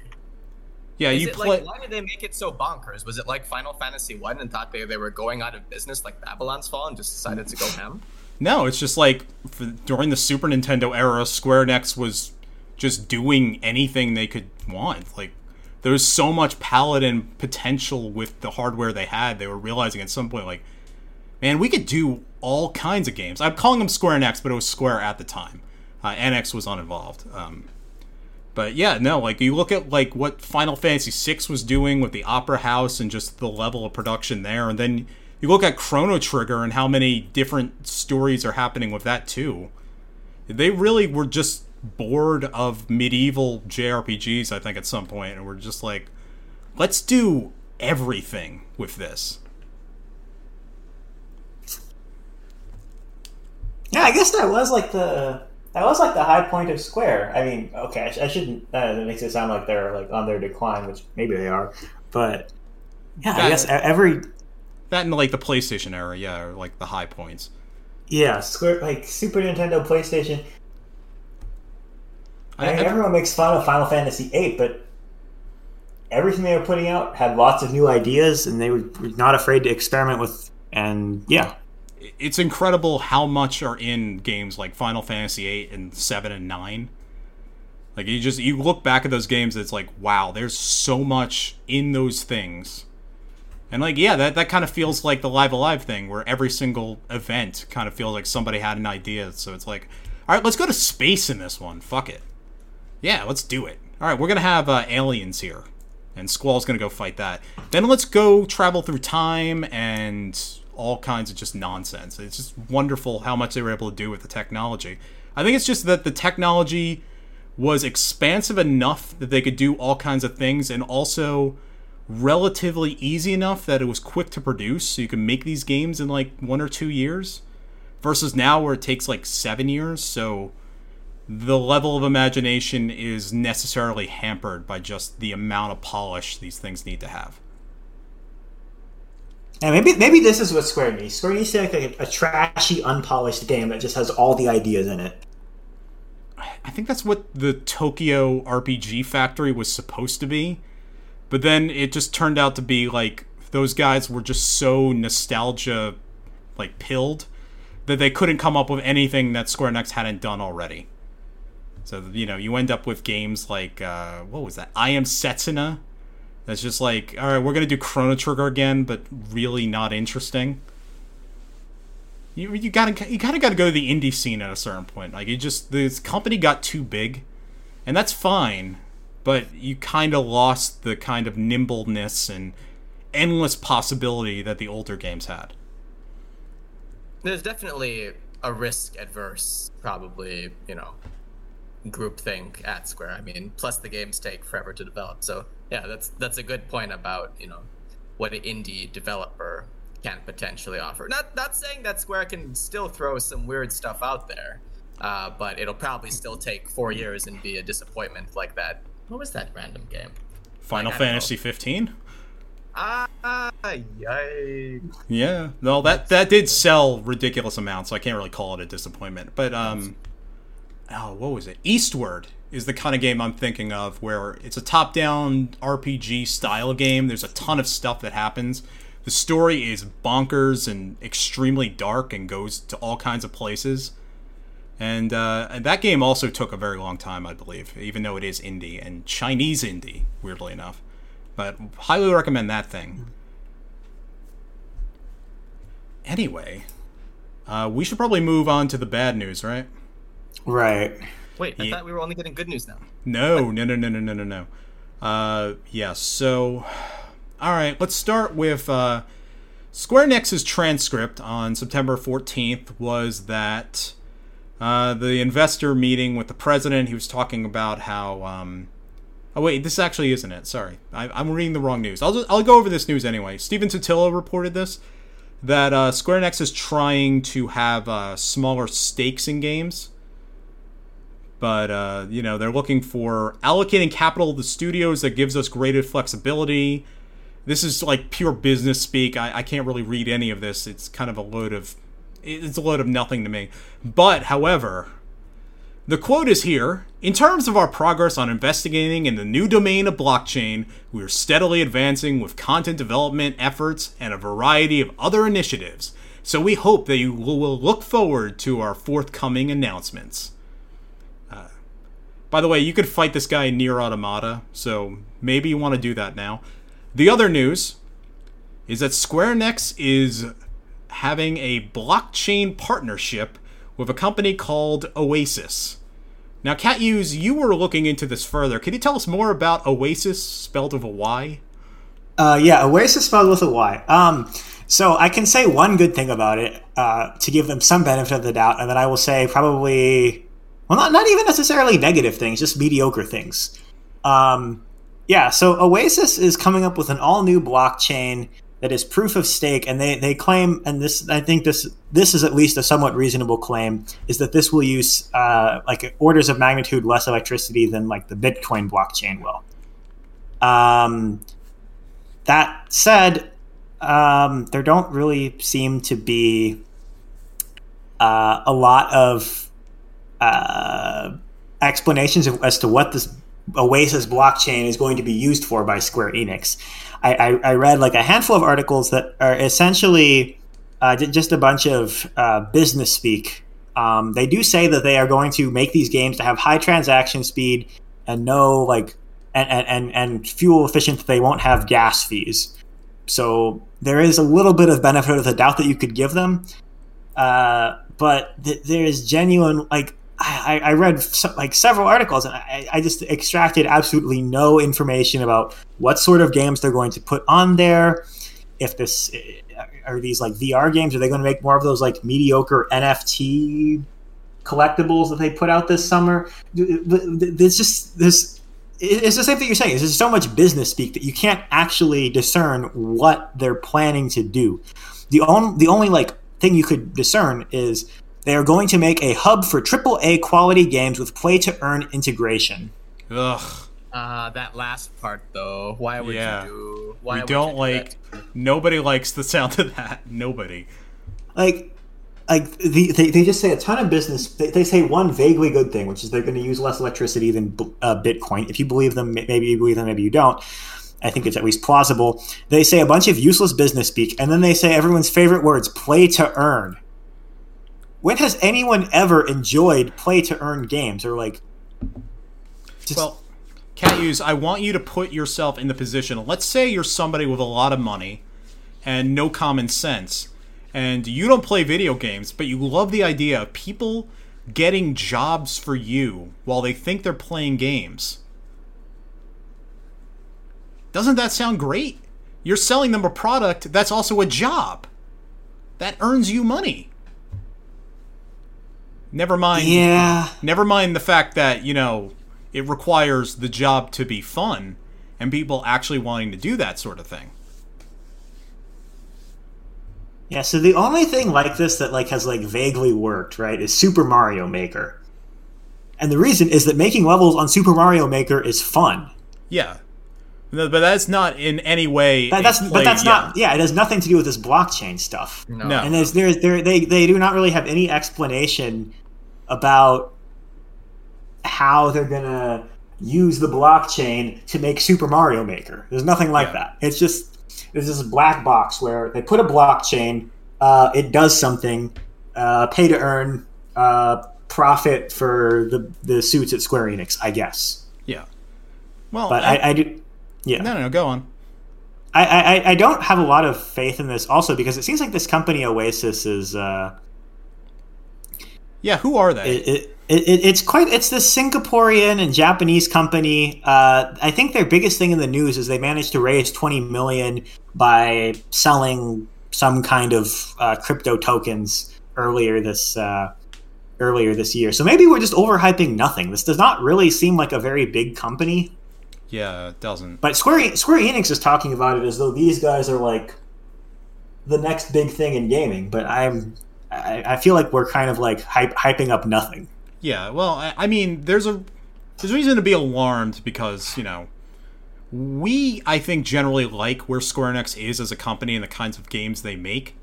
Yeah,
is
you
play. Like, why did they make it so bonkers? Was it like Final Fantasy One and thought they, they were going out of business like Babylon's Fall and just decided to go ham?
No, it's just like for, during the Super Nintendo era, Square Enix was just doing anything they could want. Like there was so much palette and potential with the hardware they had. They were realizing at some point, like, man, we could do all kinds of games. I'm calling them Square Enix, but it was Square at the time. Uh, Enix was uninvolved. Um, but yeah, no, like you look at like what Final Fantasy VI was doing with the Opera House and just the level of production there, and then you look at Chrono Trigger and how many different stories are happening with that too. They really were just bored of medieval JRPGs, I think, at some point, and we're just like, let's do everything with this.
Yeah, I guess that was like the that was like the high point of Square. I mean, okay, I, sh- I shouldn't. Uh, that makes it sound like they're like on their decline, which maybe they are. But yeah, that, I guess every
that in like the PlayStation era, yeah, or like the high points.
Yeah, Square like Super Nintendo, PlayStation. I, I mean, I, everyone makes fun of Final Fantasy VIII, but everything they were putting out had lots of new ideas, and they were not afraid to experiment with. And yeah,
it's incredible how much are in games like Final Fantasy VIII and seven and nine. Like you just you look back at those games, it's like wow, there's so much in those things, And like, yeah, that, that kind of feels like the Live Alive thing, where every single event kind of feels like somebody had an idea. So it's like, all right, let's go to space in this one. Fuck it. Yeah, let's do it. All right, we're gonna have uh, aliens here, and Squall's gonna go fight that. Then let's go travel through time and all kinds of just nonsense. It's just wonderful how much they were able to do with the technology. I think it's just that the technology was expansive enough that they could do all kinds of things, and also relatively easy enough that it was quick to produce so you can make these games in like one or two years versus now where it takes like seven years so the level of imagination is necessarily hampered by just the amount of polish these things need to have
and maybe maybe this is what Square needs. Square needs to make like a, a trashy, unpolished game that just has all the ideas in it.
I think that's what the Tokyo RPG Factory was supposed to be. But then it just turned out to be like those guys were just so nostalgia like pilled that they couldn't come up with anything that Square Enix hadn't done already. So you know, you end up with games like uh, what was that? I Am Setsuna. That's just like, all right, we're gonna do Chrono Trigger again, but really not interesting. You, you gotta you kind of gotta go to the indie scene at a certain point. Like you just this company got too big, and that's fine but you kind of lost the kind of nimbleness and endless possibility that the older games had.
There's definitely a risk adverse, probably, you know, groupthink at Square. I mean, plus the games take forever to develop. So yeah, that's that's a good point about, you know, what an indie developer can potentially offer. Not not saying that Square can still throw some weird stuff out there. Uh, but it'll probably still take four years and be a disappointment like that what was that random game?
Final like, Fantasy 15.
Ah, yikes.
Yeah, no, that that did sell ridiculous amounts, so I can't really call it a disappointment. But um, oh, what was it? Eastward is the kind of game I'm thinking of, where it's a top-down RPG style game. There's a ton of stuff that happens. The story is bonkers and extremely dark and goes to all kinds of places. And, uh, and that game also took a very long time, I believe, even though it is indie and Chinese indie, weirdly enough. But highly recommend that thing. Anyway, uh, we should probably move on to the bad news, right?
Right.
Wait, I yeah. thought we were only getting good news now.
No, no, no, no, no, no, no, no. Uh, yeah, so, all right, let's start with uh, Square Enix's transcript on September 14th was that uh, the investor meeting with the president. He was talking about how. Um, oh wait, this actually isn't it. Sorry, I, am reading the wrong news. I'll just, I'll go over this news anyway. Stephen Totilo reported this that uh, Square Enix is trying to have uh, smaller stakes in games. But uh, you know they're looking for allocating capital to studios that gives us greater flexibility. This is like pure business speak. I, I can't really read any of this. It's kind of a load of it's a load of nothing to me. But, however, the quote is here In terms of our progress on investigating in the new domain of blockchain, we are steadily advancing with content development efforts and a variety of other initiatives. So we hope that you will look forward to our forthcoming announcements. By the way, you could fight this guy Nier Automata, so maybe you want to do that now. The other news is that Square Enix is having a blockchain partnership with a company called Oasys. Now, Catuse, you were looking into this further. Can you tell us more about Oasys, spelled with a Y?
Uh, yeah, Oasys spelled with a Y. Um, so I can say one good thing about it uh, to give them some benefit of the doubt, and then I will say probably, well, not, not even necessarily negative things, just mediocre things. Um, yeah, so Oasys is coming up with an all new blockchain that is proof of stake, and they, they claim, and this I think this this is at least a somewhat reasonable claim, is that this will use uh, like orders of magnitude less electricity than like the Bitcoin blockchain will. Um, that said, um, there don't really seem to be uh, a lot of uh, explanations as to what this Oasys blockchain is going to be used for by Square Enix. I, I, I read like a handful of articles that are essentially uh, just a bunch of uh, business speak. Um, they do say that they are going to make these games to have high transaction speed and no like and and, and fuel efficient. They won't have gas fees. so there is a little bit of benefit of the doubt that you could give them. Uh, but th- there is genuine like I, I read some, like several articles and I, I just extracted absolutely no information about what sort of games they're going to put on there. If this eh, eh, are these like VR games, are they going to make more of those like mediocre NFT collectibles that they put out this summer? There's just this. It's the same thing you're saying. There's so much business speak that you can't actually discern what they're planning to do. The only the only like thing you could discern is they are going to make a hub for AAA quality games with play to earn integration.
Ugh.
Uh, that last part though. Why would
Yeah.
you do? Why
We
would
don't
do
like.
that?
Nobody likes the sound of that. Nobody.
Like, like the, they, they just say a ton of business. They, they say one vaguely good thing, which is they're going to use less electricity than uh, Bitcoin. If you believe them, maybe you believe them, maybe you don't. I think it's at least plausible. They say a bunch of useless business speak, and then they say everyone's favorite words: play to earn. When has anyone ever enjoyed play to earn games or like? Just,
Well, Catuse. I want you to put yourself in the position. Let's say you're somebody with a lot of money and no common sense, and you don't play video games, but you love the idea of people getting jobs for you while they think they're playing games. Doesn't that sound great? You're selling them a product that's also a job that earns you money. Never mind.
yeah,
Never mind the fact that, you know, it requires the job to be fun and people actually wanting to do that sort of thing.
yeah. So the only thing like this that like has like vaguely worked, right, is Super Mario Maker. And the reason is that making levels on Super Mario Maker is fun.
Yeah. No, But that's not in any way.
But
a
that's
play-
but that's
yeah.
not yeah. It has nothing to do with this blockchain stuff.
No.
No.
And there's there's there they they do not really have any explanation about how they're gonna use the blockchain to make Super Mario Maker. There's nothing like
Yeah.
that. It's just there's this black box where they put a blockchain. Uh, it does something. Uh, pay to earn. Uh, profit for the the suits at Square Enix, I guess.
Yeah. Well,
But I, I do. Yeah.
no, no, no, go on.
I, I, I don't have a lot of faith in this also because it seems like this company Oasys is uh,
Yeah, who are they?
it, it, it, it's quite it's this Singaporean and Japanese company. Uh, I think their biggest thing in the news is they managed to raise twenty million by selling some kind of uh, crypto tokens earlier this uh, earlier this year. So maybe we're just overhyping nothing. This does not really seem like a very big company.
yeah, it doesn't.
But Square Square Enix is talking about it as though these guys are like the next big thing in gaming. But I'm I, I feel like we're kind of like hype, hyping up nothing.
Yeah, well, I, I mean, there's a there's reason to be alarmed because you know we I think generally like where Square Enix is as a company and the kinds of games they make.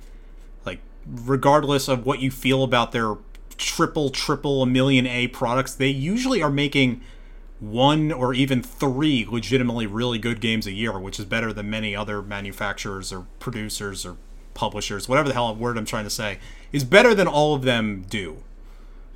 Like, regardless of what you feel about their triple triple a million A products, they usually are making one or even three legitimately really good games a year, which is better than many other manufacturers or producers or publishers, whatever the hell word I'm trying to say, is better than all of them do.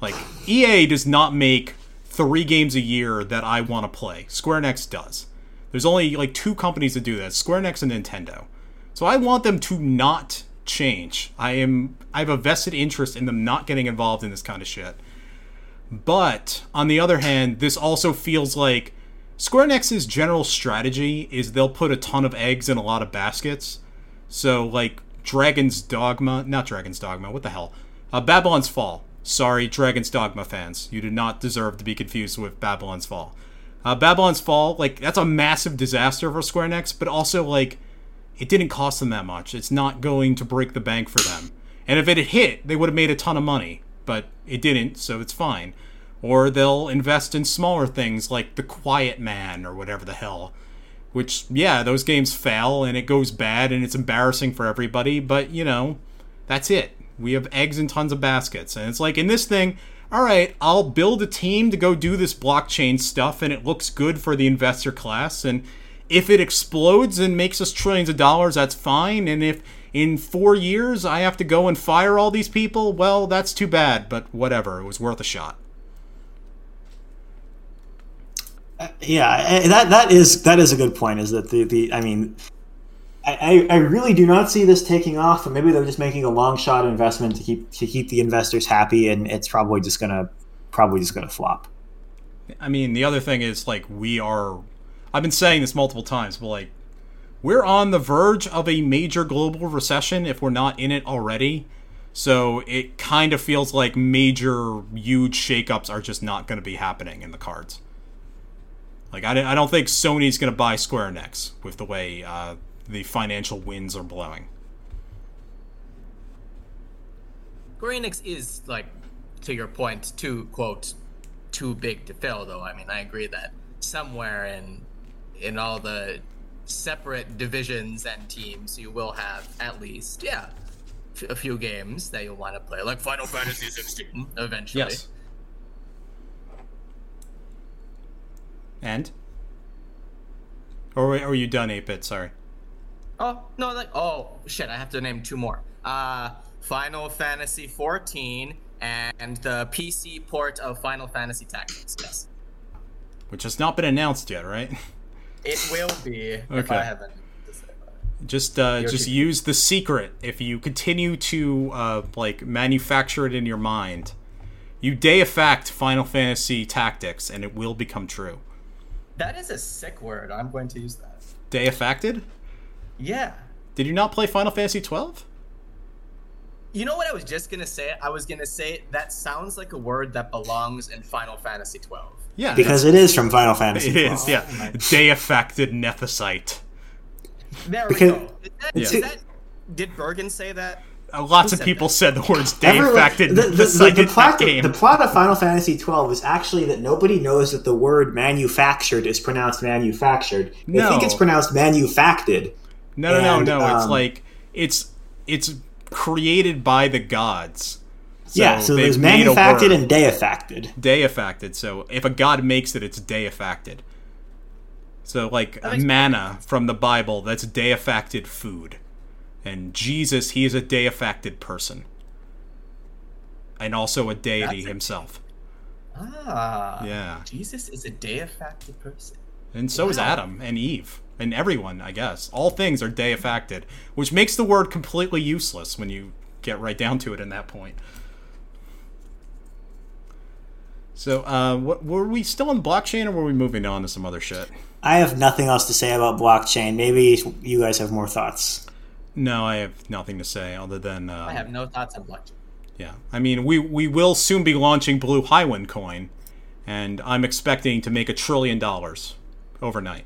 Like EA does not make three games a year that I want to play. Square Enix does. There's only like two companies that do that: Square Enix and Nintendo. So I want them to not change. I am I have a vested interest in them not getting involved in this kind of shit. But on the other hand, this also feels like Square Enix's general strategy is they'll put a ton of eggs in a lot of baskets. So like Dragon's Dogma, not Dragon's Dogma, what the hell? Uh, Babylon's Fall. Sorry, Dragon's Dogma fans. You do not deserve to be confused with Babylon's Fall. Uh, Babylon's Fall, like, that's a massive disaster for Square Enix, but also, like, it didn't cost them that much. It's not going to break the bank for them. And if it had hit, they would have made a ton of money, but it didn't, so it's fine. Or they'll invest in smaller things like The Quiet Man or whatever the hell. Which, yeah, those games fail and it goes bad and it's embarrassing for everybody, but, you know, that's it. We have eggs in tons of baskets. And it's like in this thing, all right, I'll build a team to go do this blockchain stuff and it looks good for the investor class. And if it explodes and makes us trillions of dollars, that's fine. And if in four years I have to go and fire all these people, well, that's too bad, but whatever. It was worth a shot.
Yeah, that that is that is a good point. Is that the the I mean, I, I really do not see this taking off, and maybe they're just making a long shot investment to keep to keep the investors happy, and it's probably just gonna probably just gonna flop.
I mean, the other thing is like we are. I've been saying this multiple times, but like we're on the verge of a major global recession if we're not in it already. So it kind of feels like major, huge shakeups are just not going to be happening in the cards. Like I, I don't think Sony's going to buy Square Enix with the way uh, the financial winds are blowing.
Square Enix is like, to your point, too quote, too big to fail. Though I mean, I agree that somewhere in in all the separate divisions and teams, you will have at least yeah a few games that you'll want to play, like Final Fantasy 16 eventually.
Yes. And? Or are you done, 8 bit? Sorry.
Oh, no, like, oh, shit, I have to name two more. Uh, Final Fantasy 14 and the PC port of Final Fantasy Tactics, yes.
Which has not been announced yet, right?
It will be if
Okay.
I haven't.
Just uh, just use the secret. If you continue to uh, like manufacture it in your mind, you day deifact Final Fantasy Tactics, and it will become true.
That is a sick word. I'm going to use that.
Deifacted?
Yeah.
Did you not play Final Fantasy 12?
You know what I was just gonna say? I was gonna say that sounds like a word that belongs in Final Fantasy 12.
Yeah,
Because it is from Final Fantasy.
it is.
12.
Yeah, deified nethicite.
There we
Because-
go. Is that,
Yeah.
is that, did Bergan say that?
Uh, lots of people
that?
said the words
Everyone-
deified
the, the, the, the plot, the plot of Final Fantasy twelve is actually that nobody knows that the word manufactured is pronounced manufactured. They think it's pronounced manufacted.
No, no, no,
And,
no. it's
um,
like it's it's created by the gods. So
yeah, so there's
made a
manufacted
word.
and deifacted.
deifacted. So if a god makes it, it's deifacted. So like manna from the Bible, that's deifacted food, and Jesus, he is a deifacted person, and also a deity
That's a-
himself.
Ah.
Yeah,
Jesus is a deifacted person.
and so is Adam and Eve and everyone. I guess all things are deifacted, which makes the word completely useless when you get right down to it in that point. So, uh, what, were we still on blockchain, or were we moving on to some other shit?
I have nothing else to say about blockchain. Maybe you guys have more thoughts.
No, I have nothing to say other than uh,
I have no thoughts on blockchain.
yeah. I mean, we we will soon be launching Blue Highwind coin, and I'm expecting to make a trillion dollars overnight.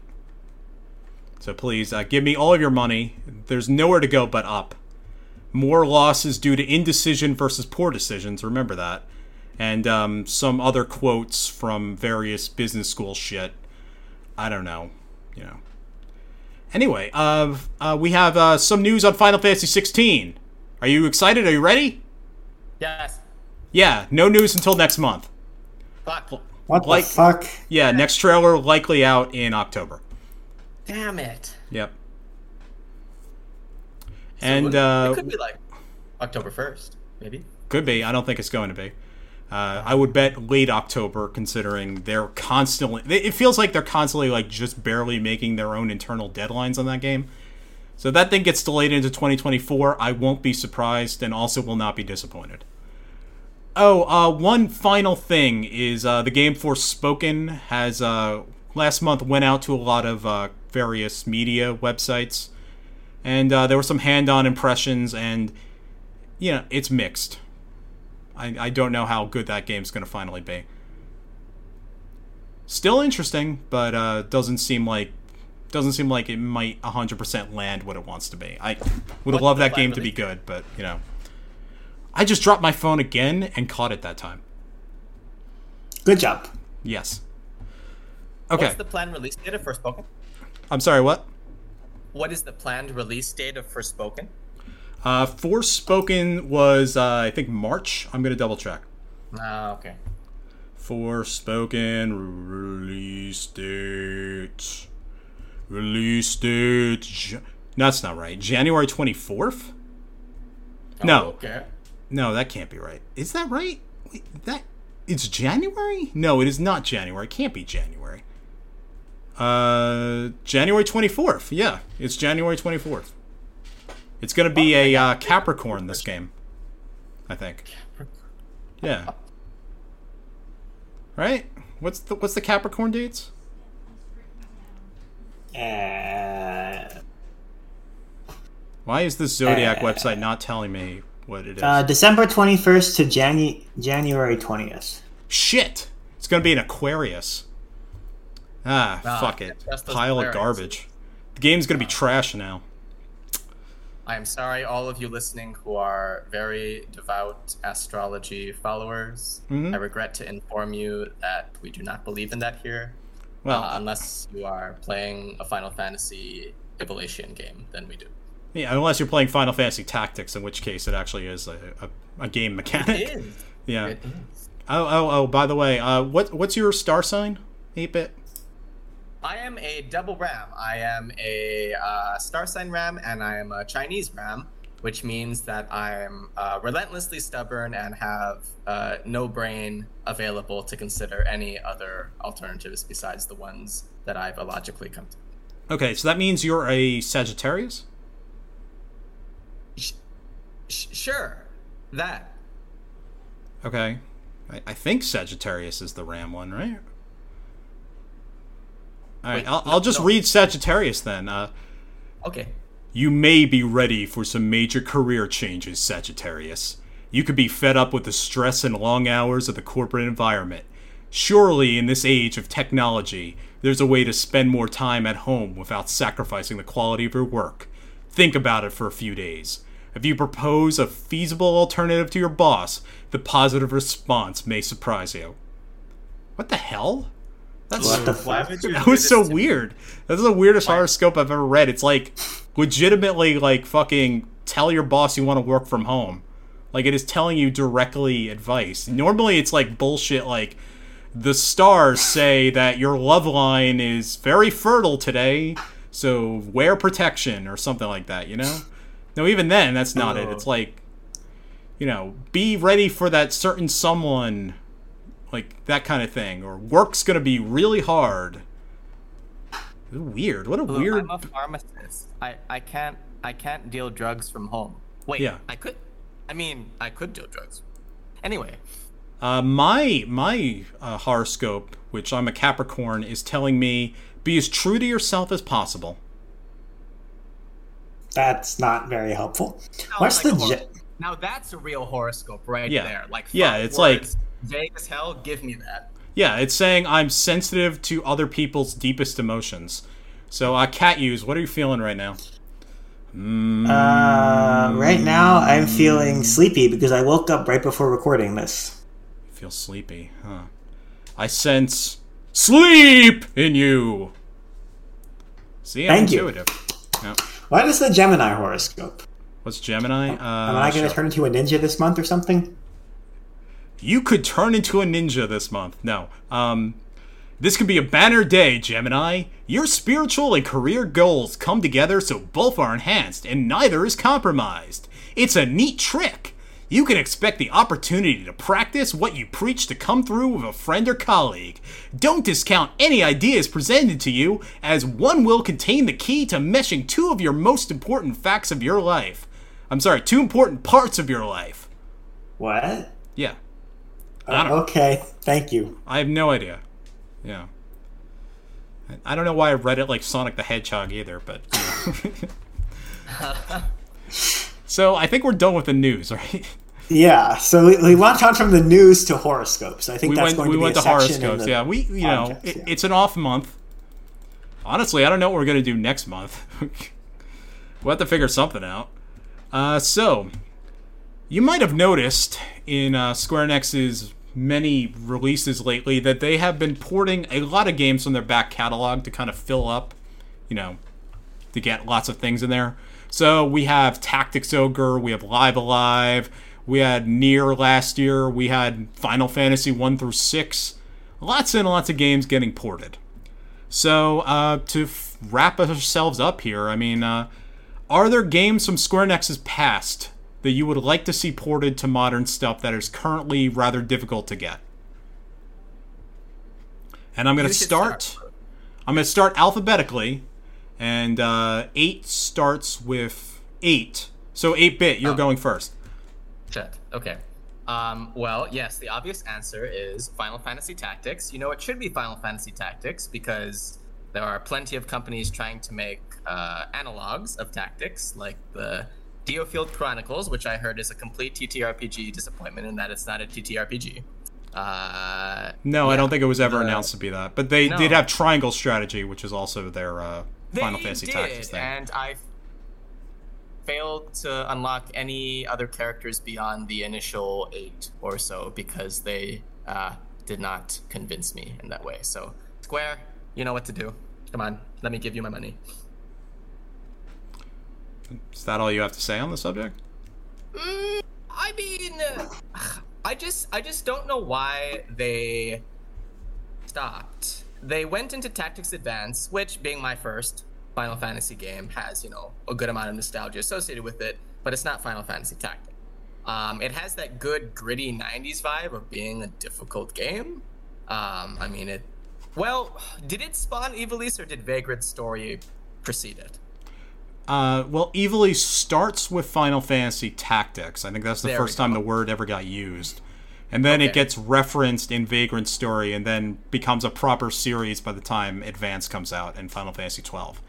So please uh, give me all of your money. There's nowhere to go but up. More losses due to indecision versus poor decisions. Remember that, and um, some other quotes from various business school shit. I don't know, you know. Anyway, uh, uh, we have uh, some news on Final Fantasy 16. Are you excited? Are you ready?
Yes.
Yeah, no news until next month.
Fuck.
What
Like-
the fuck?
Yeah, next trailer likely out in October.
Damn it.
Yep. And
it,
uh,
it could be like October 1st, maybe.
Could be. I don't think it's going to be. Uh, I would bet late October, considering they're constantly. It feels like they're constantly like just barely making their own internal deadlines on that game. So that thing gets delayed into 2024. I won't be surprised, and also will not be disappointed. Oh, uh, one final thing is uh, the game Forspoken has uh, last month went out to a lot of uh, various media websites, and uh, there were some hand-on impressions, and you know it's mixed. I, I don't know how good that game's going to finally be. Still interesting, but uh, doesn't seem like doesn't seem like it might 100% land what it wants to be. I would have loved that game
plan
to be good, but you know, I just dropped my phone again and caught it that time.
Good job.
Yes. Okay.
What's the planned release date of First Forspoken?
I'm sorry. What?
What is the planned release date of First Forspoken?
Uh, Forspoken was uh, I think March. I'm gonna double check.
Ah, okay.
Forspoken release date. Release date. No, that's not right. January 24th? No.
Oh, okay.
No, that can't be right. Is that right? Wait, that it's January? No, it is not January. It can't be January. Uh, January 24th. Yeah, it's January 24th. It's going to be a uh, Capricorn this game. I think. Yeah. Right? What's the what's the Capricorn dates?
Uh,
Why is this Zodiac
Uh,
website not telling me what it is?
uh, December 21st to Janu- January 20th.
Shit! It's gonna be an Aquarius. Ah,
Ah,
fuck it.
just those
Pile of garbage. The game's gonna be trash now.
I am sorry, all of you listening who are very devout astrology followers.
Mhm.
I regret to inform you that we do not believe in that here.
Well,
uh, unless you are playing a Final Fantasy Evolution game, then we do.
yeah, unless you're playing Final Fantasy Tactics, in which case it actually is a, a, a game mechanic.
It is.
Yeah. Oh, oh, oh. By the way, uh, what what's your star sign? Eight bit.
I am a double ram. I am a uh, star sign ram and I am a Chinese ram, which means that I'm uh, relentlessly stubborn and have uh, no brain available to consider any other alternatives besides the ones that I've illogically come to.
Okay, so that means you're a Sagittarius.
Sh- sh- sure, that.
Okay, I, I think Sagittarius is the Ram one, right? All right,
Wait,
I'll,
no-
I'll just
no.
read Sagittarius then. Uh,
Okay.
You may be ready for some major career changes, Sagittarius. You could be fed up with the stress and long hours of the corporate environment. Surely, in this age of technology, there's a way to spend more time at home without sacrificing the quality of your work. Think about it for a few days. If you propose a feasible alternative to your boss, the positive response may surprise you. What the hell? That's
What the
Why
fuck?
that was so weird. That's the weirdest horoscope I've ever read. It's like legitimately like fucking tell your boss you want to work from home. Like it is telling you directly advice. Normally it's like bullshit like the stars say that your love line is very fertile today, so wear protection or something like that, you know? No, even then that's not it. It's like you know, be ready for that certain someone like that kind of thing or work's going to be really hard. Weird. What a
Look,
weird
I'm a pharmacist. I, I can't I can't deal drugs from home. Wait,
Yeah.
I could. I mean, I could deal drugs. Anyway,
Uh, my my uh, horoscope, which I'm a Capricorn, is telling me be as true to yourself as possible.
That's not very helpful. What's
Sounds
the
like
ge-
now that's a real horoscope right
Yeah.
there. Like
Yeah,
five
it's like-
words, vague as hell. Give me that.
Yeah, it's saying I'm sensitive to other people's deepest emotions. So, uh, Catuse. What are you feeling right now?
Uh, right now, I'm feeling sleepy because I woke up right before recording this.
feel sleepy, huh? I sense sleep in you. See, I'm
Thank you.
intuitive. Yeah.
What is the Gemini horoscope?
What's Gemini? Uh,
Am I going to
sure.
turn into a ninja this month or something?
You could turn into a ninja this month. No. Um, this could be a banner day, Gemini. Your spiritual and career goals come together so both are enhanced and neither is compromised. It's a neat trick. You can expect the opportunity to practice what you preach to come through with a friend or colleague. Don't discount any ideas presented to you, as one will contain the key to meshing two of your most important facts of your life. I'm sorry, two important parts of your life.
What?
Yeah.
Okay, thank you.
I have no idea. Yeah. I- don't know why I read it like Sonic the Hedgehog either, but. so I think we're done with the news, right?
Yeah, so we, we went on from the news to horoscopes. I think
We
that's
went
going
we
to be
went
a
to horoscopes. Yeah, we you know
podcast,
it,
yeah.
it's an off month. Honestly, I don't know what we're gonna do next month. we'll have to figure something out. Uh, so you might have noticed in uh, Square Enix's many releases lately that they have been porting a lot of games from their back catalog to kind of fill up, you know, to get lots of things in there. So we have Tactics Ogre, we have Live A Live, we had Nier last year, we had Final Fantasy 1 through 6. Lots and lots of games getting ported. So, uh, to f- wrap ourselves up here, I mean, uh, are there games from Square Enix's past that you would like to see ported to modern stuff that is currently rather difficult to get? And I'm going to start.
start.
I'm going to start alphabetically, and uh, eight starts with eight. So eight bit, you're
Oh.
going first.
Shit. Okay. Um, well, yes, the obvious answer is Final Fantasy Tactics. You know, it should be Final Fantasy Tactics because there are plenty of companies trying to make uh, analogs of Tactics, like the DioField Chronicles, which I heard is a complete TTRPG disappointment in that it's not a TTRPG. Uh,
No, I don't think it was ever announced to be that. But they
No.
did have Triangle Strategy, which is also their uh, Final Fantasy
did,
Tactics thing.
And I failed to unlock any other characters beyond the initial eight or so because they uh, did not convince me in that way. So, Square, you know what to do. Come on, let me give you my money.
Is that all you have to say on the subject?
I mean, I just I just don't know why they stopped. They went into Tactics Advance, which being my first Final Fantasy game has, you know, a good amount of nostalgia associated with it, but it's not Final Fantasy Tactics. Um, it has that good gritty 90s vibe of being a difficult game. Um, I mean it well, did it spawn Ivalice or did Vagrant's story precede it?
Uh, well, Ivalice starts with Final Fantasy Tactics. I think that's the
There
first time the word ever got used. And then it gets referenced in Vagrant Story and then becomes a proper series by the time Advance comes out in Final Fantasy 12.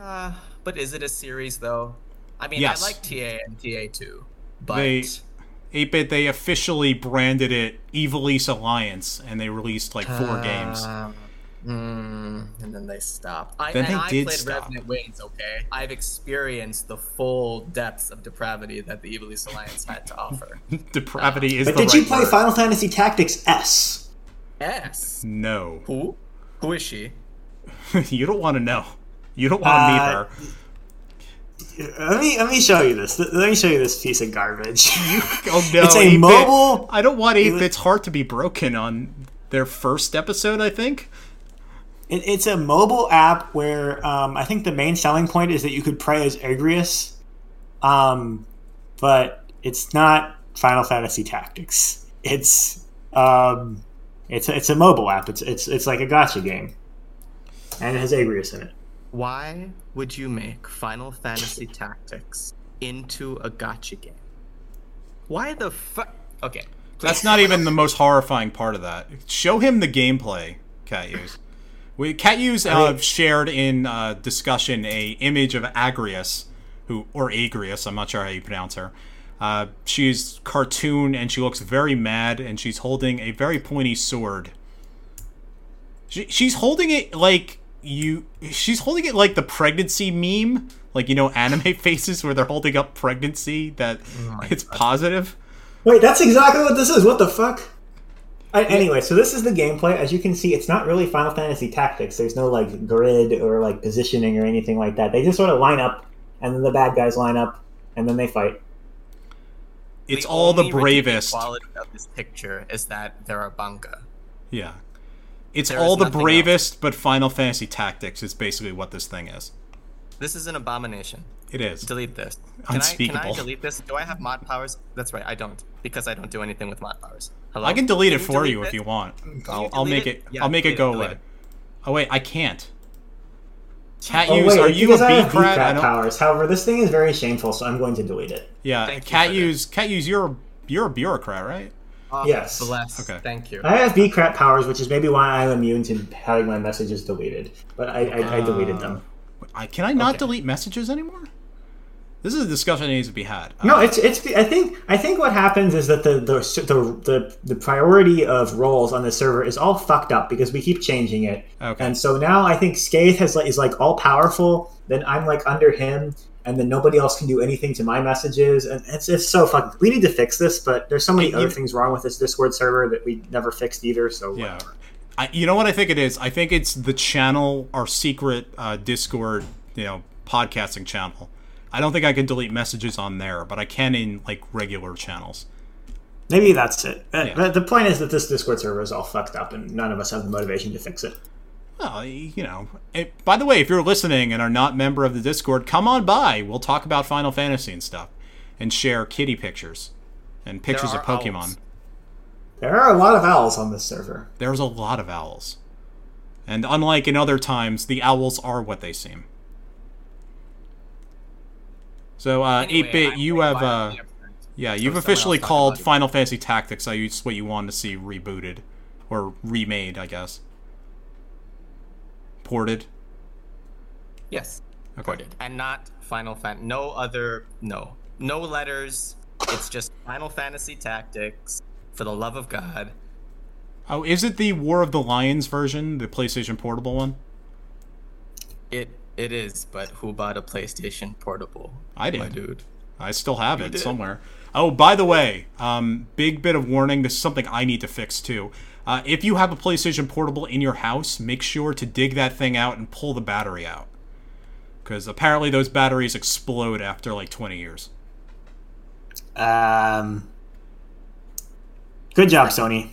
Uh, but is it a series though? I mean,
Yes.
I like TA and TA2, but
They 8-bit they officially branded it Ivalice Alliance and they released like four games.
Mm, and then they stopped. I,
Then
and
they
I
did
played
stop.
Revenant Wings. Okay, I've experienced the full depths of depravity that the Ivalice Alliance had to offer.
Depravity is
But
the
did you play
word.
Final Fantasy Tactics S?
S.
No.
Who? Who is she?
you don't want to know. You don't want to meet
Uh,
her.
Let me let me show you this. Let me show you this piece of garbage.
Oh no!
it's a
8-bit.
mobile-
I don't want 8
was-
bit's heart to be broken on their first episode. I think.
It, it's a mobile app where um, I think the main selling point is that you could play as Agrias, um, but it's not Final Fantasy Tactics. It's um, it's it's a mobile app. It's it's it's like a gacha game, and it has Agrias in it.
Why would you make Final Fantasy Tactics into a gacha game? Why the fuck? Okay.
That's not even the most horrifying part of that. Show him the gameplay, Catuse. We Catuse uh,
I mean-
shared in uh, discussion a image of Agrias, who or Agrias. I'm not sure how you pronounce her. Uh, she's cartoon and she looks very mad and she's holding a very pointy sword. She, she's holding it like you. She's holding it like the pregnancy meme, like you know anime faces where they're holding up pregnancy that it's positive.
Wait, that's exactly what this is. What the fuck? I, anyway, so this is the gameplay. As you can see, it's not really Final Fantasy Tactics. There's no like grid or like positioning or anything like that. They just sort of line up, and then the bad guys line up, and then they fight.
It's all the
only redeeming
bravest.
quality of this picture is that there are bangaa.
Yeah. It's
There
all the
nothing
bravest, but Final Fantasy Tactics is basically what this thing is.
This is an abomination.
It is.
Delete this. Can I, can I delete this? Do I have mod powers? That's right, I don't. Because I don't do anything with mod powers. Hello?
I can delete it for
delete
you if you want.
Can
I'll,
you
I'll make it.
Yeah,
I'll make it go
delete
away. Oh wait, I can't. Cat
Oh,
use?
wait,
Are you a
because I
B
have
crat? I
B-Crat
don't.
powers. However, this thing is very shameful, so I'm going to delete it.
Yeah,
Thank
cat
for
use. Catuse. You're a, you're a bureaucrat, right?
Oh,
Yes.
Bless.
Okay.
Thank you.
I have B-Crat powers, which is maybe why I'm immune to having my messages deleted. But I, I, I deleted uh, them.
I, can I not
Okay.
delete messages anymore? This is a discussion that needs to be had.
No,
Uh,
it's it's. I think I think what happens is that the the, the the the priority of roles on the server is all fucked up because we keep changing it.
Okay.
And so now I think Scathe has like is like all powerful. Then I'm like under him, and then nobody else can do anything to my messages, and it's it's so fucking. We need to fix this, but there's so many
Hey,
other things wrong with this Discord server that we never fixed either. So
Yeah.
whatever.
I, you know what I think it is? I think it's the channel, our secret uh, Discord, you know, podcasting channel. I don't think I can delete messages on there, but I can in like regular channels.
maybe that's it. Uh,
Yeah.
The point is that this Discord server is all fucked up, and none of us have the motivation to fix it.
Well, you know. It, by the way, if you're listening and are not a member of the Discord, come on by. We'll talk about Final Fantasy and stuff, and share kitty pictures and pictures of Pokemon.
owls.
There are a lot of owls on this server.
There's a lot of owls. And unlike in other times, the owls are what they seem. So, uh,
Anyway,
8-bit, you have, uh, yeah, you've officially called. Final Fantasy Tactics. I it's what you wanted to see rebooted or remade, I guess. Ported.
Yes.
Okay.
Ported. And not Final Fan. No other. No. No letters. It's just Final Fantasy Tactics. For the love of God.
Oh, is it the War of the Lions version, the PlayStation Portable one?
It it is, but who bought a PlayStation Portable?
I did.
My dude.
I still have it
did.
somewhere. Oh, by the way, um, big bit of warning. This is something I need to fix too. Uh, if you have a PlayStation Portable in your house, make sure to dig that thing out and pull the battery out, because apparently those batteries explode after like 20 years.
Um, good job, Sony.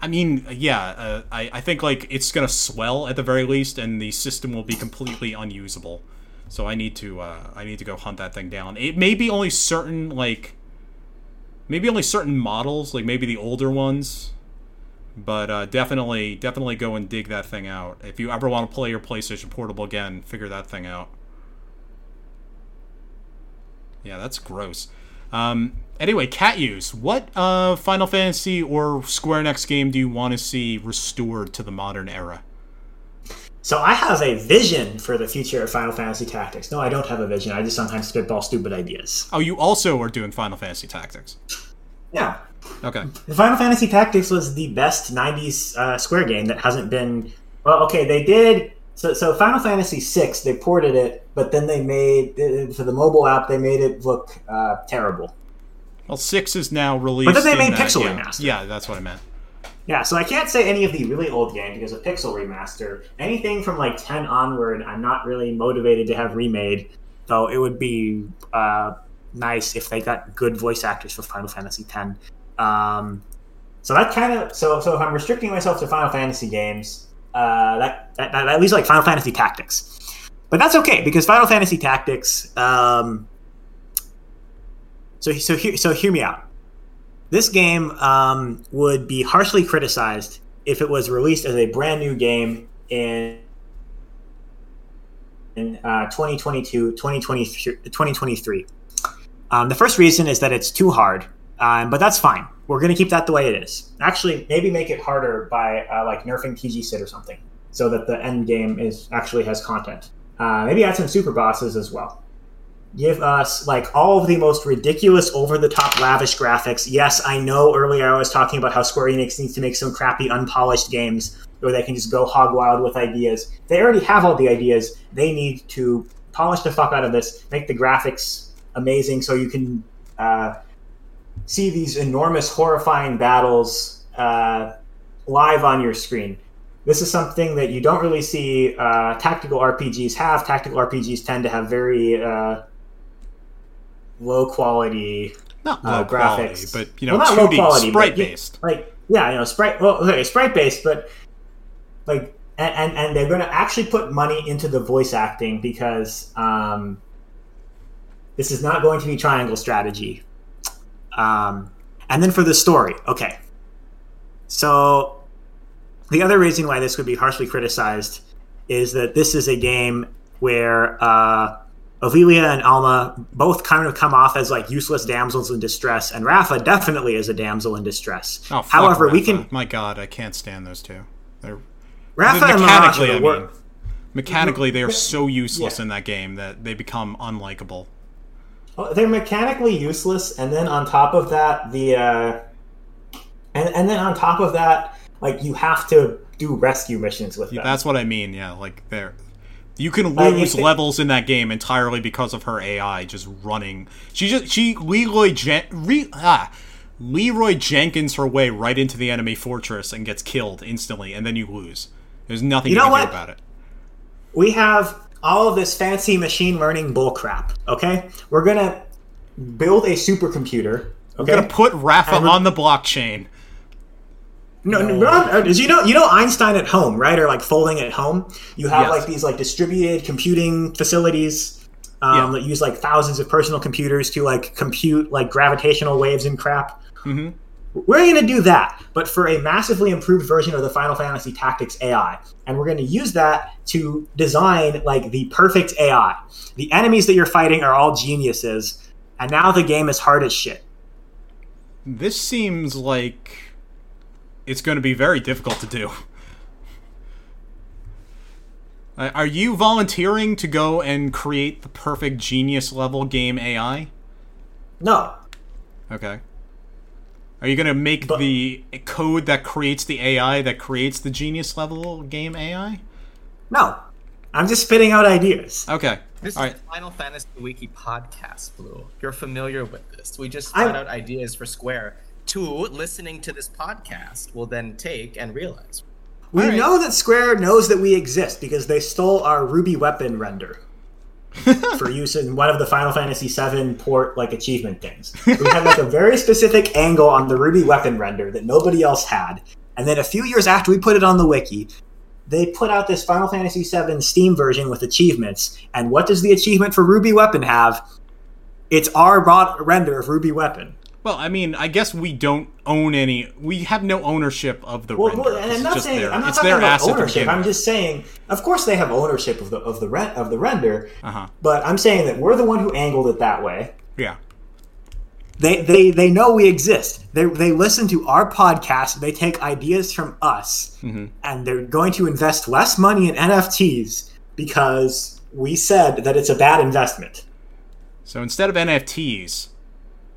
I mean, yeah, uh, I, I think like it's gonna swell at the very least, and the system will be completely unusable. So I need to uh, I need to go hunt that thing down. It may be only certain like maybe only certain models, like maybe the older ones, but uh, definitely definitely go and dig that thing out. If you ever want to play your PlayStation Portable again, figure that thing out. Yeah, that's gross. Um, anyway, Catuse. What uh, Final Fantasy or Square Enix game do you want to see restored to the modern era?
So I have a vision for the future of Final Fantasy Tactics. No, I don't have a vision. I just sometimes spitball stupid ideas.
Oh, you also are doing Final Fantasy Tactics.
Yeah.
Okay.
Final Fantasy Tactics was the best 90s uh, Square game that hasn't been. Well, okay, they did. So, so Final Fantasy VI, they ported it, but then they made for the mobile app, they made it look uh, terrible.
Well, six is now released.
But then they made
that-
Pixel
yeah.
Remaster.
Yeah, that's what I meant.
Yeah, so I can't say any of the really old games because of Pixel Remaster. Anything from like 10 onward, I'm not really motivated to have remade, though it would be uh, nice if they got good voice actors for Final Fantasy X. Um, so that kind of so so if I'm restricting myself to Final Fantasy games, uh, that, that, that at least like Final Fantasy Tactics, but that's okay because Final Fantasy Tactics. Um, so so hear so hear me out. This game um, would be harshly criticized if it was released as a brand new game in in uh, 2022, 2023. 2023. Um, the first reason is that it's too hard, um, but that's fine. We're going to keep that the way it is. Actually, maybe make it harder by uh, like nerfing TG Cid or something, so that the end game is actually has content. Uh, maybe add some super bosses as well give us like all of the most ridiculous over the top lavish graphics yes i know earlier i was talking about how square enix needs to make some crappy unpolished games where they can just go hog wild with ideas they already have all the ideas they need to polish the fuck out of this make the graphics amazing so you can uh, see these enormous horrifying battles uh, live on your screen this is something that you don't really see uh, tactical RPGs have. Tactical RPGs tend to have very uh, low quality
Not
uh,
low quality,
graphics,
but you know,
Well, not low
2D
quality,
sprite
yeah,
based.
Like yeah, you know, sprite. Well, okay, sprite based, but like, and and, and they're going to actually put money into the voice acting because um, this is not going to be triangle strategy. Um, and then for the story, okay. So the other reason why this would be harshly criticized is that this is a game where uh, Ovelia and Alma both kind of come off as like useless damsels in distress, and Rafa definitely is a damsel in distress.
Oh,
However, we can
My God, I can't stand those two. They're
Rafa
mechanically, I mean, mechanically, they are so useless
Yeah.
in that game that they become unlikable.
Well, they're mechanically useless, and then on top of that, the uh, and and then on top of that, like you have to do rescue missions with them.
That's what I mean. Yeah, like they're. You can lose
it-
levels in that game entirely because of her AI just running. She just she Leroy Jen, re, ah, Leroy Jenkins her way right into the enemy fortress and gets killed instantly, and then you lose. There's nothing
You
you,
know
can
what?
do about it.
we have all of this fancy machine learning bullcrap. Okay, we're gonna build a supercomputer. Okay,
We're gonna put Rafa on the blockchain.
No, no. no, you know you know Einstein at home, right? Or like folding at home. You have
Yes.
like these like distributed computing facilities um,
Yeah.
that use like thousands of personal computers to like compute like gravitational waves and crap.
Mhm.
We're going to do that, but for a massively improved version of the Final Fantasy Tactics AI. And we're going to use that to design like the perfect AI. The enemies that you're fighting are all geniuses, and now the game is hard as shit.
This seems like it's going to be very difficult to do. Are you volunteering to go and create the perfect genius level game AI?
No,
Okay. Are you going to make
But-
the code that creates the AI that creates the genius level game AI?
no. I'm just spitting out ideas.
Okay.
This
All
is
right.
the Final Fantasy Wiki podcast, Blue. You're familiar with this. We just
I'm-
out ideas for Square. Two, listening to this podcast will then take and realize.
We
All right.
know that Square knows that we exist because they stole our Ruby weapon render for use in one of the Final Fantasy VII port like achievement things. We had like a very specific angle on the Ruby weapon render that nobody else had, and then a few years after we put it on the wiki, they put out this Final Fantasy VII Steam version with achievements. And what does the achievement for Ruby weapon have? It's our render of Ruby weapon.
Well, I mean, I guess we don't own any. We have no ownership of the
Well,
render.
well, and I'm not saying
their,
I'm not
it's
talking
their
about ownership. I'm just saying, of course, they have ownership of the of the rent of the render.
Uh-huh.
But I'm saying that we're the one who angled it that way.
Yeah.
They they they know we exist. They they listen to our podcast. They take ideas from us,
Mm-hmm.
and they're going to invest less money in NFTs because we said that it's a bad investment.
So instead of NFTs,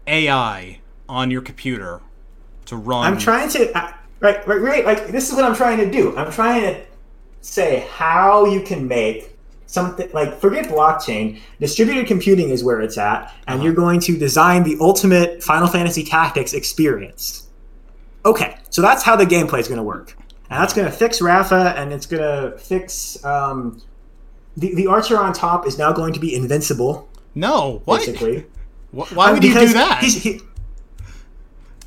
AI on your computer to run.
I'm trying to I- right, right, right. Like this is what I'm trying to do. I'm trying to say how you can make something like forget blockchain. Distributed computing is where it's at, and you're going to design the ultimate Final Fantasy Tactics experience. Okay, so that's how the gameplay is going to work, and that's going to fix Rafa, and it's going to fix. Um, the, the archer on top is now going to be invincible,
No, what?
basically.
Wh- Why would
Um,
you do that?
he's- he-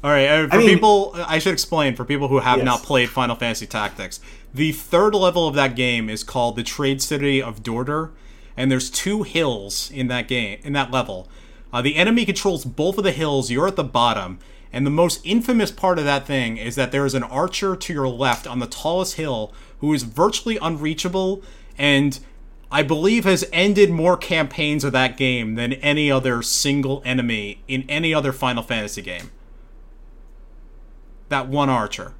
All right, uh, for
I mean-
people, I should explain for people who have
Yes.
not played Final Fantasy Tactics. The third level of that game is called the Trade City of Dorter, and there's two hills in that game in that level. Uh, the enemy controls both of the hills. You're at the bottom, and the most infamous part of that thing is that there is an archer to your left on the tallest hill who is virtually unreachable, and I believe has ended more campaigns of that game than any other single enemy in any other Final Fantasy game that one archer.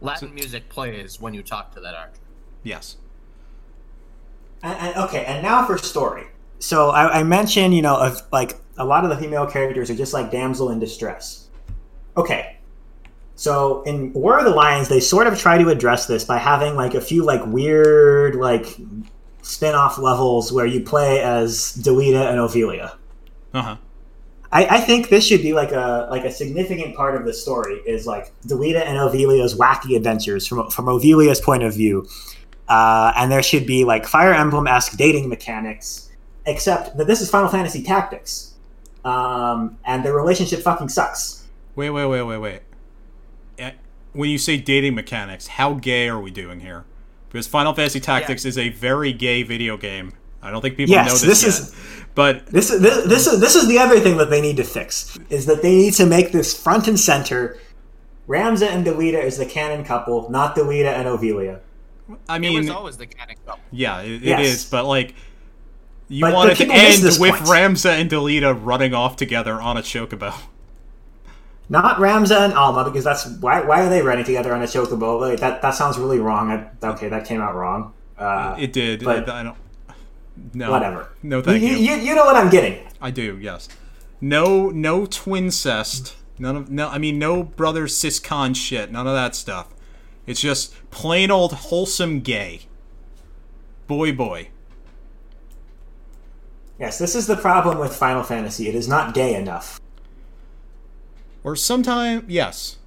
Latin music plays when you talk to that archer.
Yes.
And, and- okay, and now for story. So I, I mentioned, you know, of like a lot of the female characters are just like damsel in distress. Okay, so in War of the Lions, they sort of try to address this by having like a few like weird like spin-off levels where you play as Delita and Ophelia.
Uh huh.
I, I think this should be like a like a significant part of the story is like Delita and Ophelia's wacky adventures from from Ophelia's point of view, uh, and there should be like Fire Emblem esque dating mechanics, except that this is Final Fantasy Tactics, um, and their relationship fucking sucks.
Wait, wait, wait, wait, wait. Eh, When you say dating mechanics, how gay are we doing here? Because Final Fantasy Tactics is a very gay video game. I don't think people
Yes,
know this,
this
yet.
is-
But
This is this, this is this is the other thing that they need to fix is that they need to make this front and center. Ramza and Delita is the canon couple, not Delita and Ophelia.
I
It
mean,
was always the canon couple.
yeah, it, it
Yes.
is. But like, you
But-
want
but
it to end
this
with
point.
Ramza and Delita running off together on a chocobo.
Not Ramza and Alma because that's why. Why are they running together on a chocobo? Like, that that sounds really wrong. I, okay, that came out wrong. Uh,
It did.
but-
I don't. No.
whatever.
No, thank you.
you. You know what I'm getting.
I do, yes. No, no twincest. None of no. I mean, no brother siscon shit. None of that stuff. It's just plain old wholesome gay. Boy, boy.
Yes, this is the problem with Final Fantasy. It is not gay enough.
Or sometime, yes.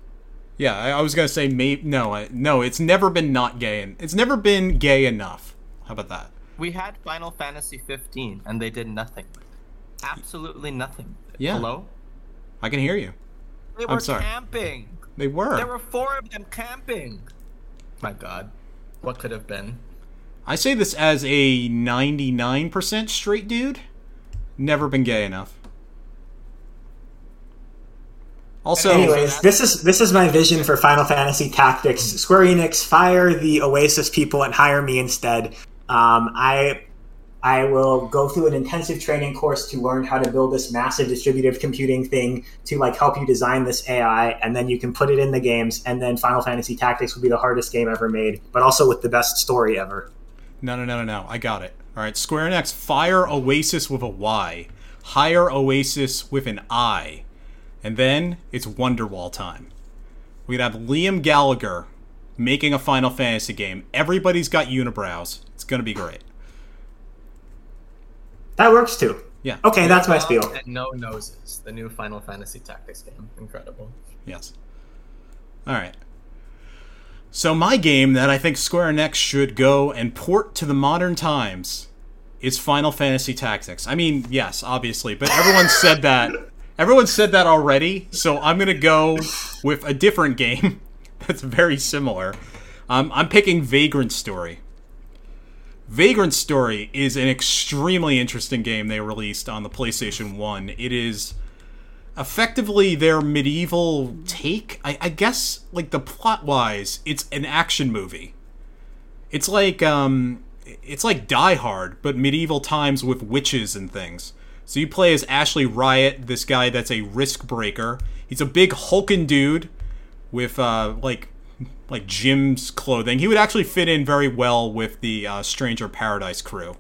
Yeah, I, I was gonna say maybe. No, I, no. It's never been not gay, and it's never been gay enough. How about that?
We had Final Fantasy 15, and they did nothing with it. Absolutely nothing. with it.
Yeah.
Hello?
I can hear you.
They were
I'm sorry.
camping.
They were.
There were four of them camping. My God, what could have been?
I say this as a 99% straight dude. Never been gay enough. Also,
Anyways, this is this is my vision for Final Fantasy Tactics. Square Enix, fire the Oasys people and hire me instead. Um, I I will go through an intensive training course to learn how to build this massive distributive computing thing to like help you design this AI, and then you can put it in the games. And then Final Fantasy Tactics will be the hardest game ever made, but also with the best story ever.
no, no, no, no, no. I got it. All right, Square Enix, fire Oasys with a Y, hire Oasis with an I, and then it's Wonderwall time. We'd have Liam Gallagher making a Final Fantasy game. Everybody's got unibrows. It's gonna be great.
That works too.
Yeah.
Okay, that's my spiel.
And no noses. The new Final Fantasy Tactics game. Incredible.
Yes. All right. So my game that I think Square Enix should go and port to the modern times is Final Fantasy Tactics. I mean, yes, obviously, but everyone said that. Everyone said that already, so I'm gonna go with a different game that's very similar. Um, I'm picking Vagrant Story. Vagrant Story is an extremely interesting game they released on the PlayStation 1. It is effectively their medieval take. I, I guess, like, the plot wise, it's an action movie. It's like, um, it's like Die Hard, but medieval times with witches and things. So you play as Ashley Riot, this guy that's a risk breaker. He's a big hulking dude with, uh, like, like Jim's clothing. He would actually fit in very well with the uh, Stranger Paradise crew.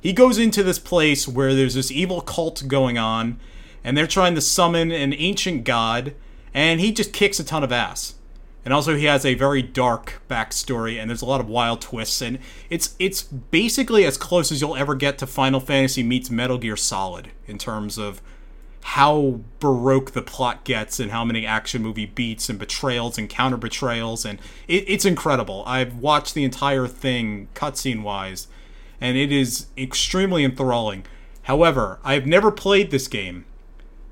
He goes into this place where there's this evil cult going on, and they're trying to summon an ancient god, and he just kicks a ton of ass. And also, he has a very dark backstory, and there's a lot of wild twists, and it's it's basically as close as you'll ever get to Final Fantasy meets Metal Gear Solid in terms of how baroque the plot gets and how many action movie beats and betrayals and counter betrayals and it, it's incredible. I've watched the entire thing cutscene wise and it is extremely enthralling. However i've never played this game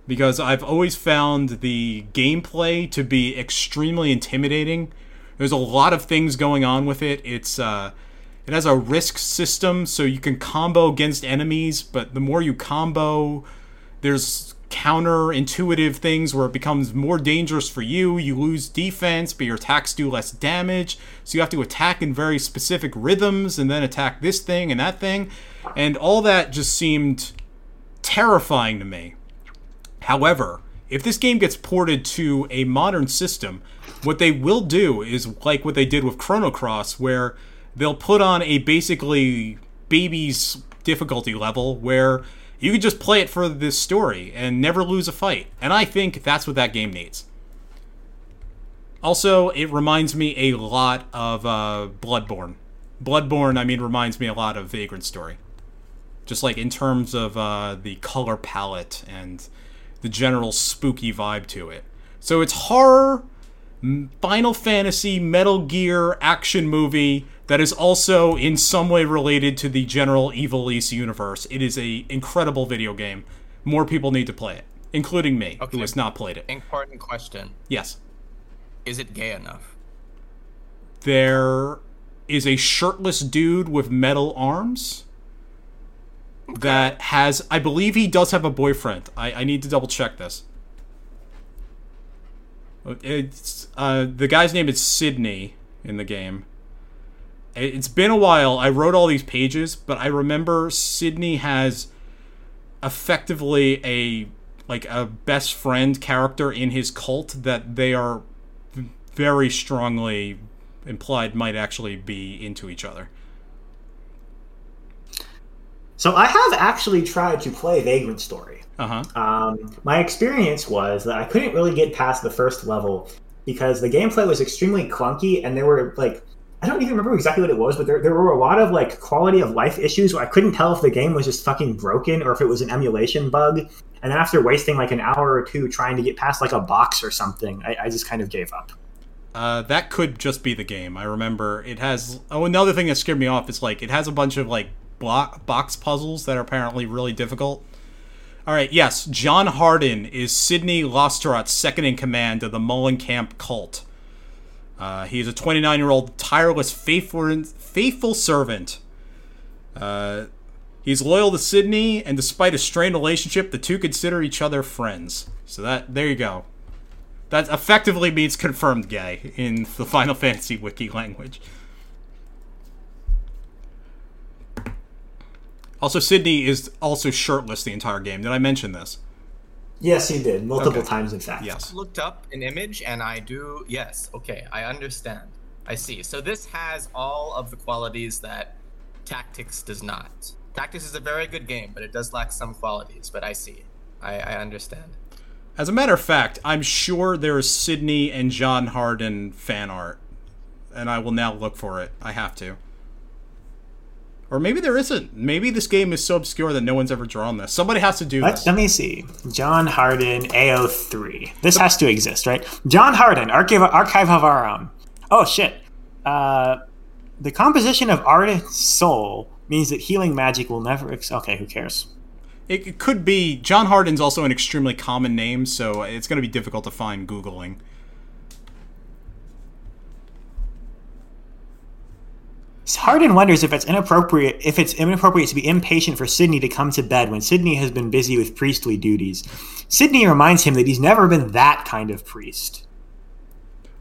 because i've always found the gameplay to be extremely intimidating. There's a lot of things going on with it. It's uh it has a risk system so you can combo against enemies but the more you combo there's counterintuitive things where it becomes more dangerous for you. You lose defense, but your attacks do less damage. So you have to attack in very specific rhythms and then attack this thing and that thing. And all that just seemed terrifying to me. However, if this game gets ported to a modern system, what they will do is like what they did with Chrono Cross, where they'll put on a basically baby's difficulty level where you can just play it for this story and never lose a fight. And I think that's what that game needs. Also, it reminds me a lot of uh, Bloodborne. Bloodborne, I mean, reminds me a lot of Vagrant Story. Just like in terms of uh, the color palette and the general spooky vibe to it. So it's horror, Final Fantasy, Metal Gear action movie that is also in some way related to the general Ivalice universe. It is a incredible video game. More people need to play it, including me,
Okay.
who has not played it.
Important question.
Yes.
Is it gay enough?
There is a shirtless dude with metal arms that has I believe he does have a boyfriend. I, I need to double check this. It's uh, the guy's name is Sydney in the game. It- It's been a while. I wrote all these pages, but I remember Sydney has effectively a like a best friend character in his cult that they are very strongly implied might actually be into each other.
So I have actually tried to play Vagrant Story.
Uh huh.
Um, my experience was that I couldn't really get past the first level because the gameplay was extremely clunky and there were like I don't even remember exactly what it was, but there, there were a lot of like quality of life issues where I couldn't tell if the game was just fucking broken or if it was an emulation bug. And then after wasting like an hour or two trying to get past like a box or something, I, I just kind of gave up.
Uh, that could just be the game. I remember it has. Oh, another thing that scared me off is like it has a bunch of like block box puzzles that are apparently really difficult. All right, yes, John Hardin is Sydney Losstarot's second in command of the Mullenkamp cult. Uh, he is a 29 year old tireless, faithful, faithful servant. Uh, he's loyal to Sydney, and despite a strained relationship, the two consider each other friends. So that there you go. That effectively means confirmed gay in the Final Fantasy wiki language. Also, Sydney is also shirtless the entire game. Did I mention this?
Yes, he did multiple
Okay.
times, in fact.
Yes.
Looked up an image and I do. Yes. Okay. I understand. I see. So this has all of the qualities that Tactics does not. Tactics is a very good game, but it does lack some qualities. But I see. I, I understand.
As a matter of fact, I'm sure there is Sydney and John Hardin fan art, and I will now look for it. I have to. Or maybe there isn't. Maybe this game is so obscure that no one's ever drawn this. Somebody has to do
Let,
this.
let me see. John Hardin, AO3. This has to exist, right? John Hardin, archive, archive of our own. Oh, shit. Uh, the composition of artist's soul means that healing magic will never. Ex- okay, who cares?
It, it could be. John Hardin's also an extremely common name, so it's going to be difficult to find Googling.
Hardin wonders if it's inappropriate if it's inappropriate to be impatient for Sydney to come to bed when Sydney has been busy with priestly duties. Sydney reminds him that he's never been that kind of priest.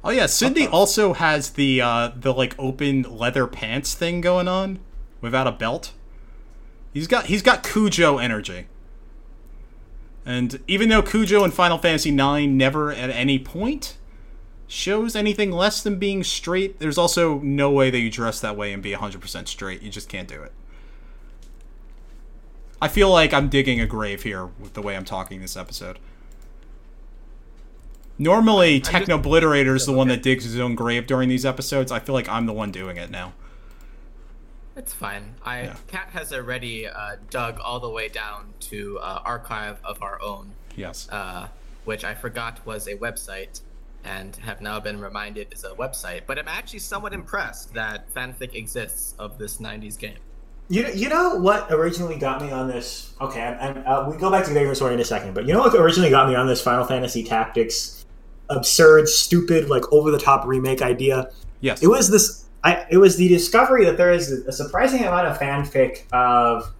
Oh yeah, Sydney also has the uh, the like open leather pants thing going on without a belt. He's got he's got Kuja energy. And even though Kuja in Final Fantasy IX never at any point shows anything less than being straight, there's also no way that you dress that way and be 100% straight. You just can't do it. I feel like I'm digging a grave here with the way I'm talking this episode. Normally, Technobliterator is the one that digs his own grave during these episodes. I feel like I'm the one doing it now.
It's fine. I
Yeah.
Cat has already uh, dug all the way down to uh, archive of our own,
Yes.
uh, which I forgot was a website, and have now been reminded is a website. But I'm actually somewhat impressed that fanfic exists of this '90s game.
You know, you know what originally got me on this? Okay, I'm, I'm, uh, we go back to Vagrant Story in a second, but you know what originally got me on this Final Fantasy Tactics absurd, stupid, like over the top remake idea?
yes.
It was this. I, it was the discovery that there is a surprising amount of fanfic of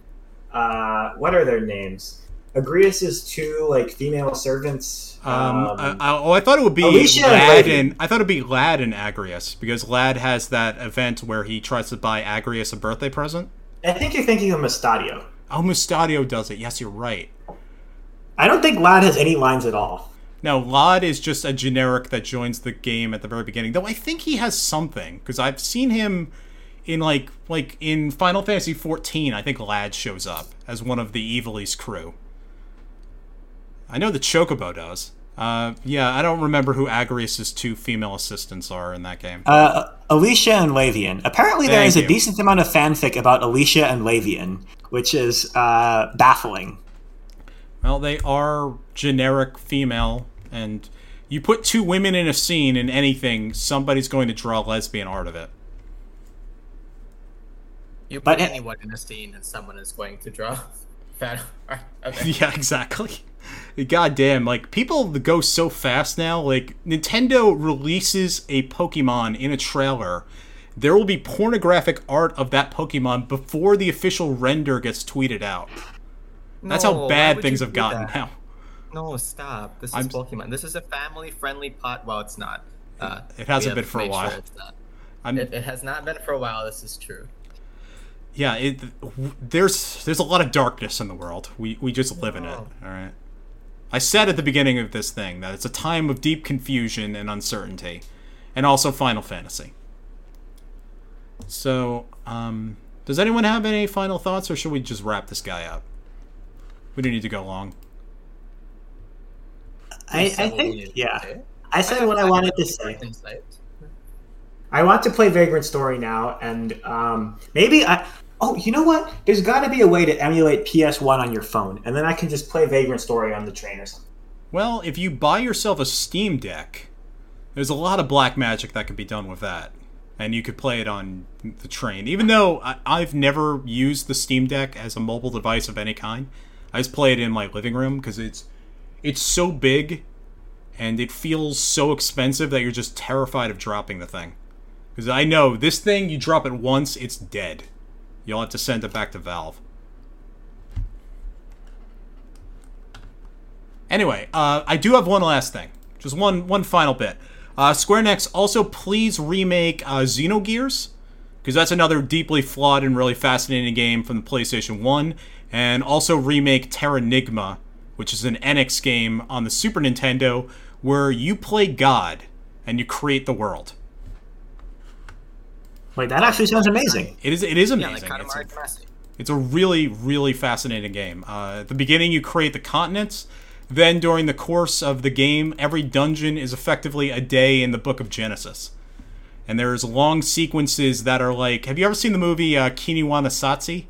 uh, what are their names? Agrias's two like female servants.
Um,
um,
I, I, oh, I thought it would be
Alicia
Lad and I thought it'd be Lad and Agrias because Lad has that event where he tries to buy Agrias a birthday present.
I think you're thinking of Mustadio.
Oh, Mustadio does it. Yes, you're right.
I don't think Lad has any lines at all.
No, Lad is just a generic that joins the game at the very beginning. Though I think he has something because I've seen him in like like in Final Fantasy 14. I think Lad shows up as one of the Evil's crew. I know the Chocobo does. Uh, yeah, I don't remember who Agrias's two female assistants are in that game.
Uh, Alicia and Lavian. Apparently, there
Thank
is a
you.
decent amount of fanfic about Alicia and Lavian, which is uh, baffling.
Well, they are generic female, and you put two women in a scene in anything, somebody's going to draw lesbian art of it.
You
But-
put anyone in a scene, and someone is going to draw fan art. Okay.
Yeah, exactly. God damn, like people go so fast now. Like Nintendo releases a Pokemon in a trailer. There will be pornographic art of that Pokemon before the official render gets tweeted out. That's
No,
how bad things have gotten
that?
now.
No, stop. This is
I'm-
Pokemon. This is a family-friendly pot. Well, it's not. Uh,
It hasn't been for a while.
Sure it's not.
I'm,
It, it has not been for a while. This is true.
yeah, it, there's there's a lot of darkness in the world. We we just live in it. All right. I said at the beginning of this thing that it's a time of deep confusion and uncertainty, and also Final Fantasy. So, um, does anyone have any final thoughts, or should we just wrap this guy up? We don't need to go long.
I, I think, yeah. I said what I wanted to say.
Insight.
I want to play Vagrant Story now, and um, maybe I. Oh, you know what? There's got to be a way to emulate PS1 on your phone, and then I can just play Vagrant Story on the train or something.
Well, if you buy yourself a Steam Deck, there's a lot of black magic that can be done with that. And you could play it on the train. Even though I, I've never used the Steam Deck as a mobile device of any kind, I just play it in my living room because it's it's so big and it feels so expensive that you're just terrified of dropping the thing. Because I know this thing, you drop it once, it's dead. You'll have to send it back to Valve. Anyway, uh, I do have one last thing. just one one final bit. Uh, Square Enix also please remake uh, Xenogears because that's another deeply flawed and really fascinating game from the PlayStation One, and also remake Terranigma, which is an Enix game on the Super Nintendo where you play God and you create the world.
Like that actually sounds amazing.
It is. It is
Yeah,
amazing.
like
It's a- It's a really, really fascinating game. Uh, at the beginning, you create the continents. Then, during the course of the game, every dungeon is effectively a day in the Book of Genesis. And there's long sequences that are like. Have you ever seen the movie uh, Koyaanisqatsi?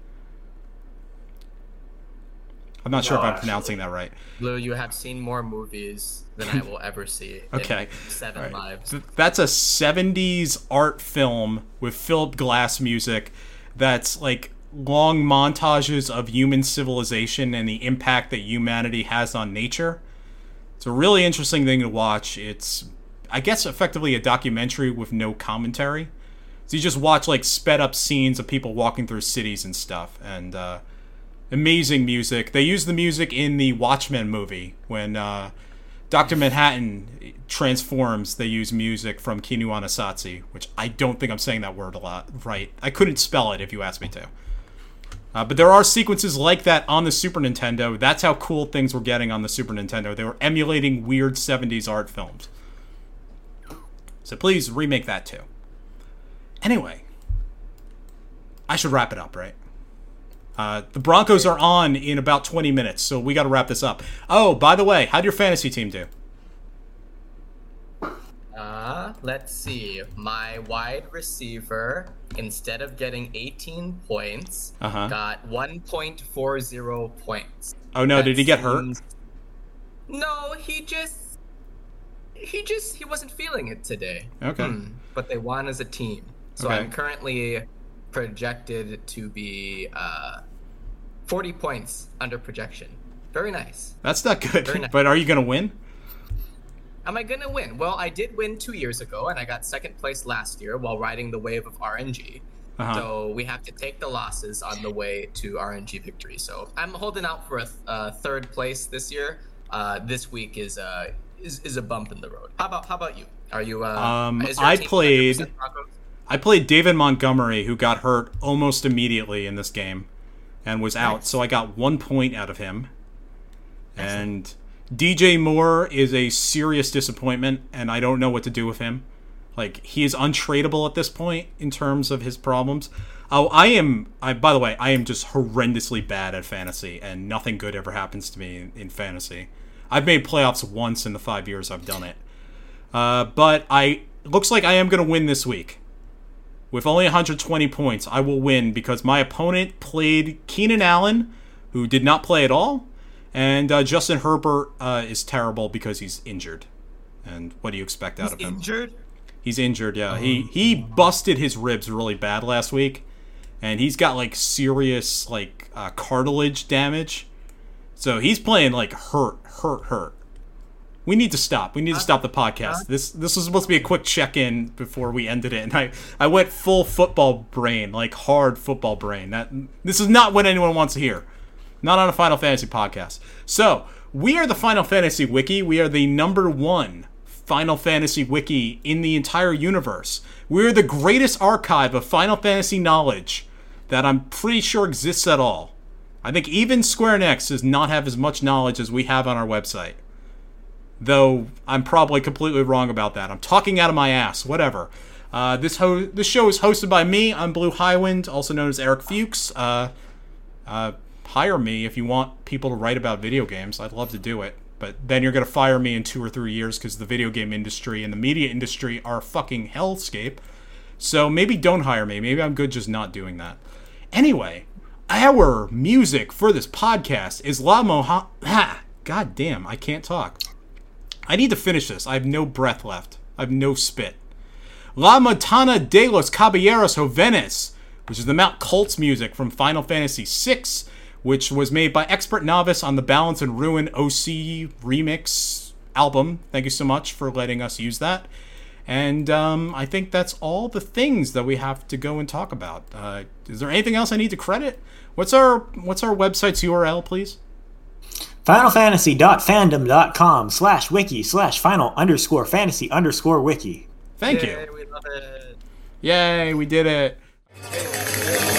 I'm not sure if I'm
actually.
pronouncing that right.
Blue, you have seen more movies than I will ever see.
Okay.
seven
right.
lives.
That's a 70s art film with Philip Glass music that's like long montages of human civilization and the impact that humanity has on nature. It's a really interesting thing to watch. It's, I guess, effectively a documentary with no commentary. So you just watch like sped up scenes of people walking through cities and stuff. And, uh, amazing music. They use the music in the Watchmen movie when uh, Dr. Manhattan transforms. They use music from Koyaanisqatsi, which I don't think I'm saying that word a lot right. I couldn't spell it if you asked me to. Uh, but there are sequences like that on the Super Nintendo. That's how cool things were getting on the Super Nintendo. They were emulating weird 70s art films. So please remake that too. Anyway, I should wrap it up, right? Uh, the Broncos are on in about 20 minutes, so we got to wrap this up. Oh, by the way, how'd your fantasy team do?
Uh, let's see. My wide receiver, instead of getting 18 points,
Uh-huh.
got 1.40 points.
Oh no,
That
did he get hurt?
No, he just he just he wasn't feeling it today.
Okay.
Hmm, But they won as a team. So
Okay.
I'm currently projected to be uh 40 points under projection. Very nice.
That's not good.
nice.
But are you going to win?
Am I gonna win? Well, I did win two years ago, and I got second place last year while riding the wave of RNG.
Uh-huh.
So we have to take the losses on the way to RNG victory. So I'm holding out for a th- uh, third place this year. Uh, this week is uh, is, is a bump in the road. How about how about you? Are you? Uh,
Um, I played- I played David Montgomery, who got hurt almost immediately in this game and was out,
Nice.
so I got one point out of him. And DJ Moore is a serious disappointment, and I don't know what to do with him. Like he is untradeable at this point in terms of his problems. Oh, I am. I by the way, I am just horrendously bad at fantasy, and nothing good ever happens to me in, in fantasy. I've made playoffs once in the five years I've done it. Uh, but I looks like I am going to win this week. With only 120 points, I will win because my opponent played Keenan Allen, who did not play at all, and uh, Justin Herbert uh, is terrible because he's injured. And what do you expect out of him?
Injured?
He's injured, yeah. He he busted his ribs really bad last week, and he's got like serious like uh, cartilage damage. So he's playing like hurt, hurt, hurt. We need to stop. We need to uh, stop the podcast. Uh. This this was supposed to be a quick check in before we ended it, and I I went full football brain, like hard football brain. That this is not what anyone wants to hear. Not on a Final Fantasy podcast. So we are the Final Fantasy Wiki. We are the number one Final Fantasy Wiki in the entire universe. We're the greatest archive of Final Fantasy knowledge that I'm pretty sure exists at all. I think even Square Enix does not have as much knowledge as we have on our website. Though I'm probably completely wrong about that. I'm talking out of my ass. Whatever. Uh, this ho- this show is hosted by me. I'm Blue Highwind, also known as Eric Fuchs. Uh, uh, hire me if you want people to write about video games. I'd love to do it. But then you're going to fire me in two or three years because the video game industry and the media industry are a fucking hellscape. So maybe don't hire me. Maybe I'm good just not doing that. Anyway, our music for this podcast is La Moha. God damn, I can't talk. I need to finish this. I have no breath left. I have no spit. La Montana de los Caballeros Jovenes, which is the Mount Koltz music from Final Fantasy VI, which was made by XPRTNovice on the Balance and Ruin OC remix album. Thank you so much for letting us use that. And um, I think that's all the things that we have to go and talk about. Uh, is there anything else I need to credit? What's our What's our website's URL, please?
finalfantasy.fandom.com slash wiki slash final underscore fantasy underscore wiki.
Thank
Yay,
you.
we love it.
Yay, we did it.
Hey,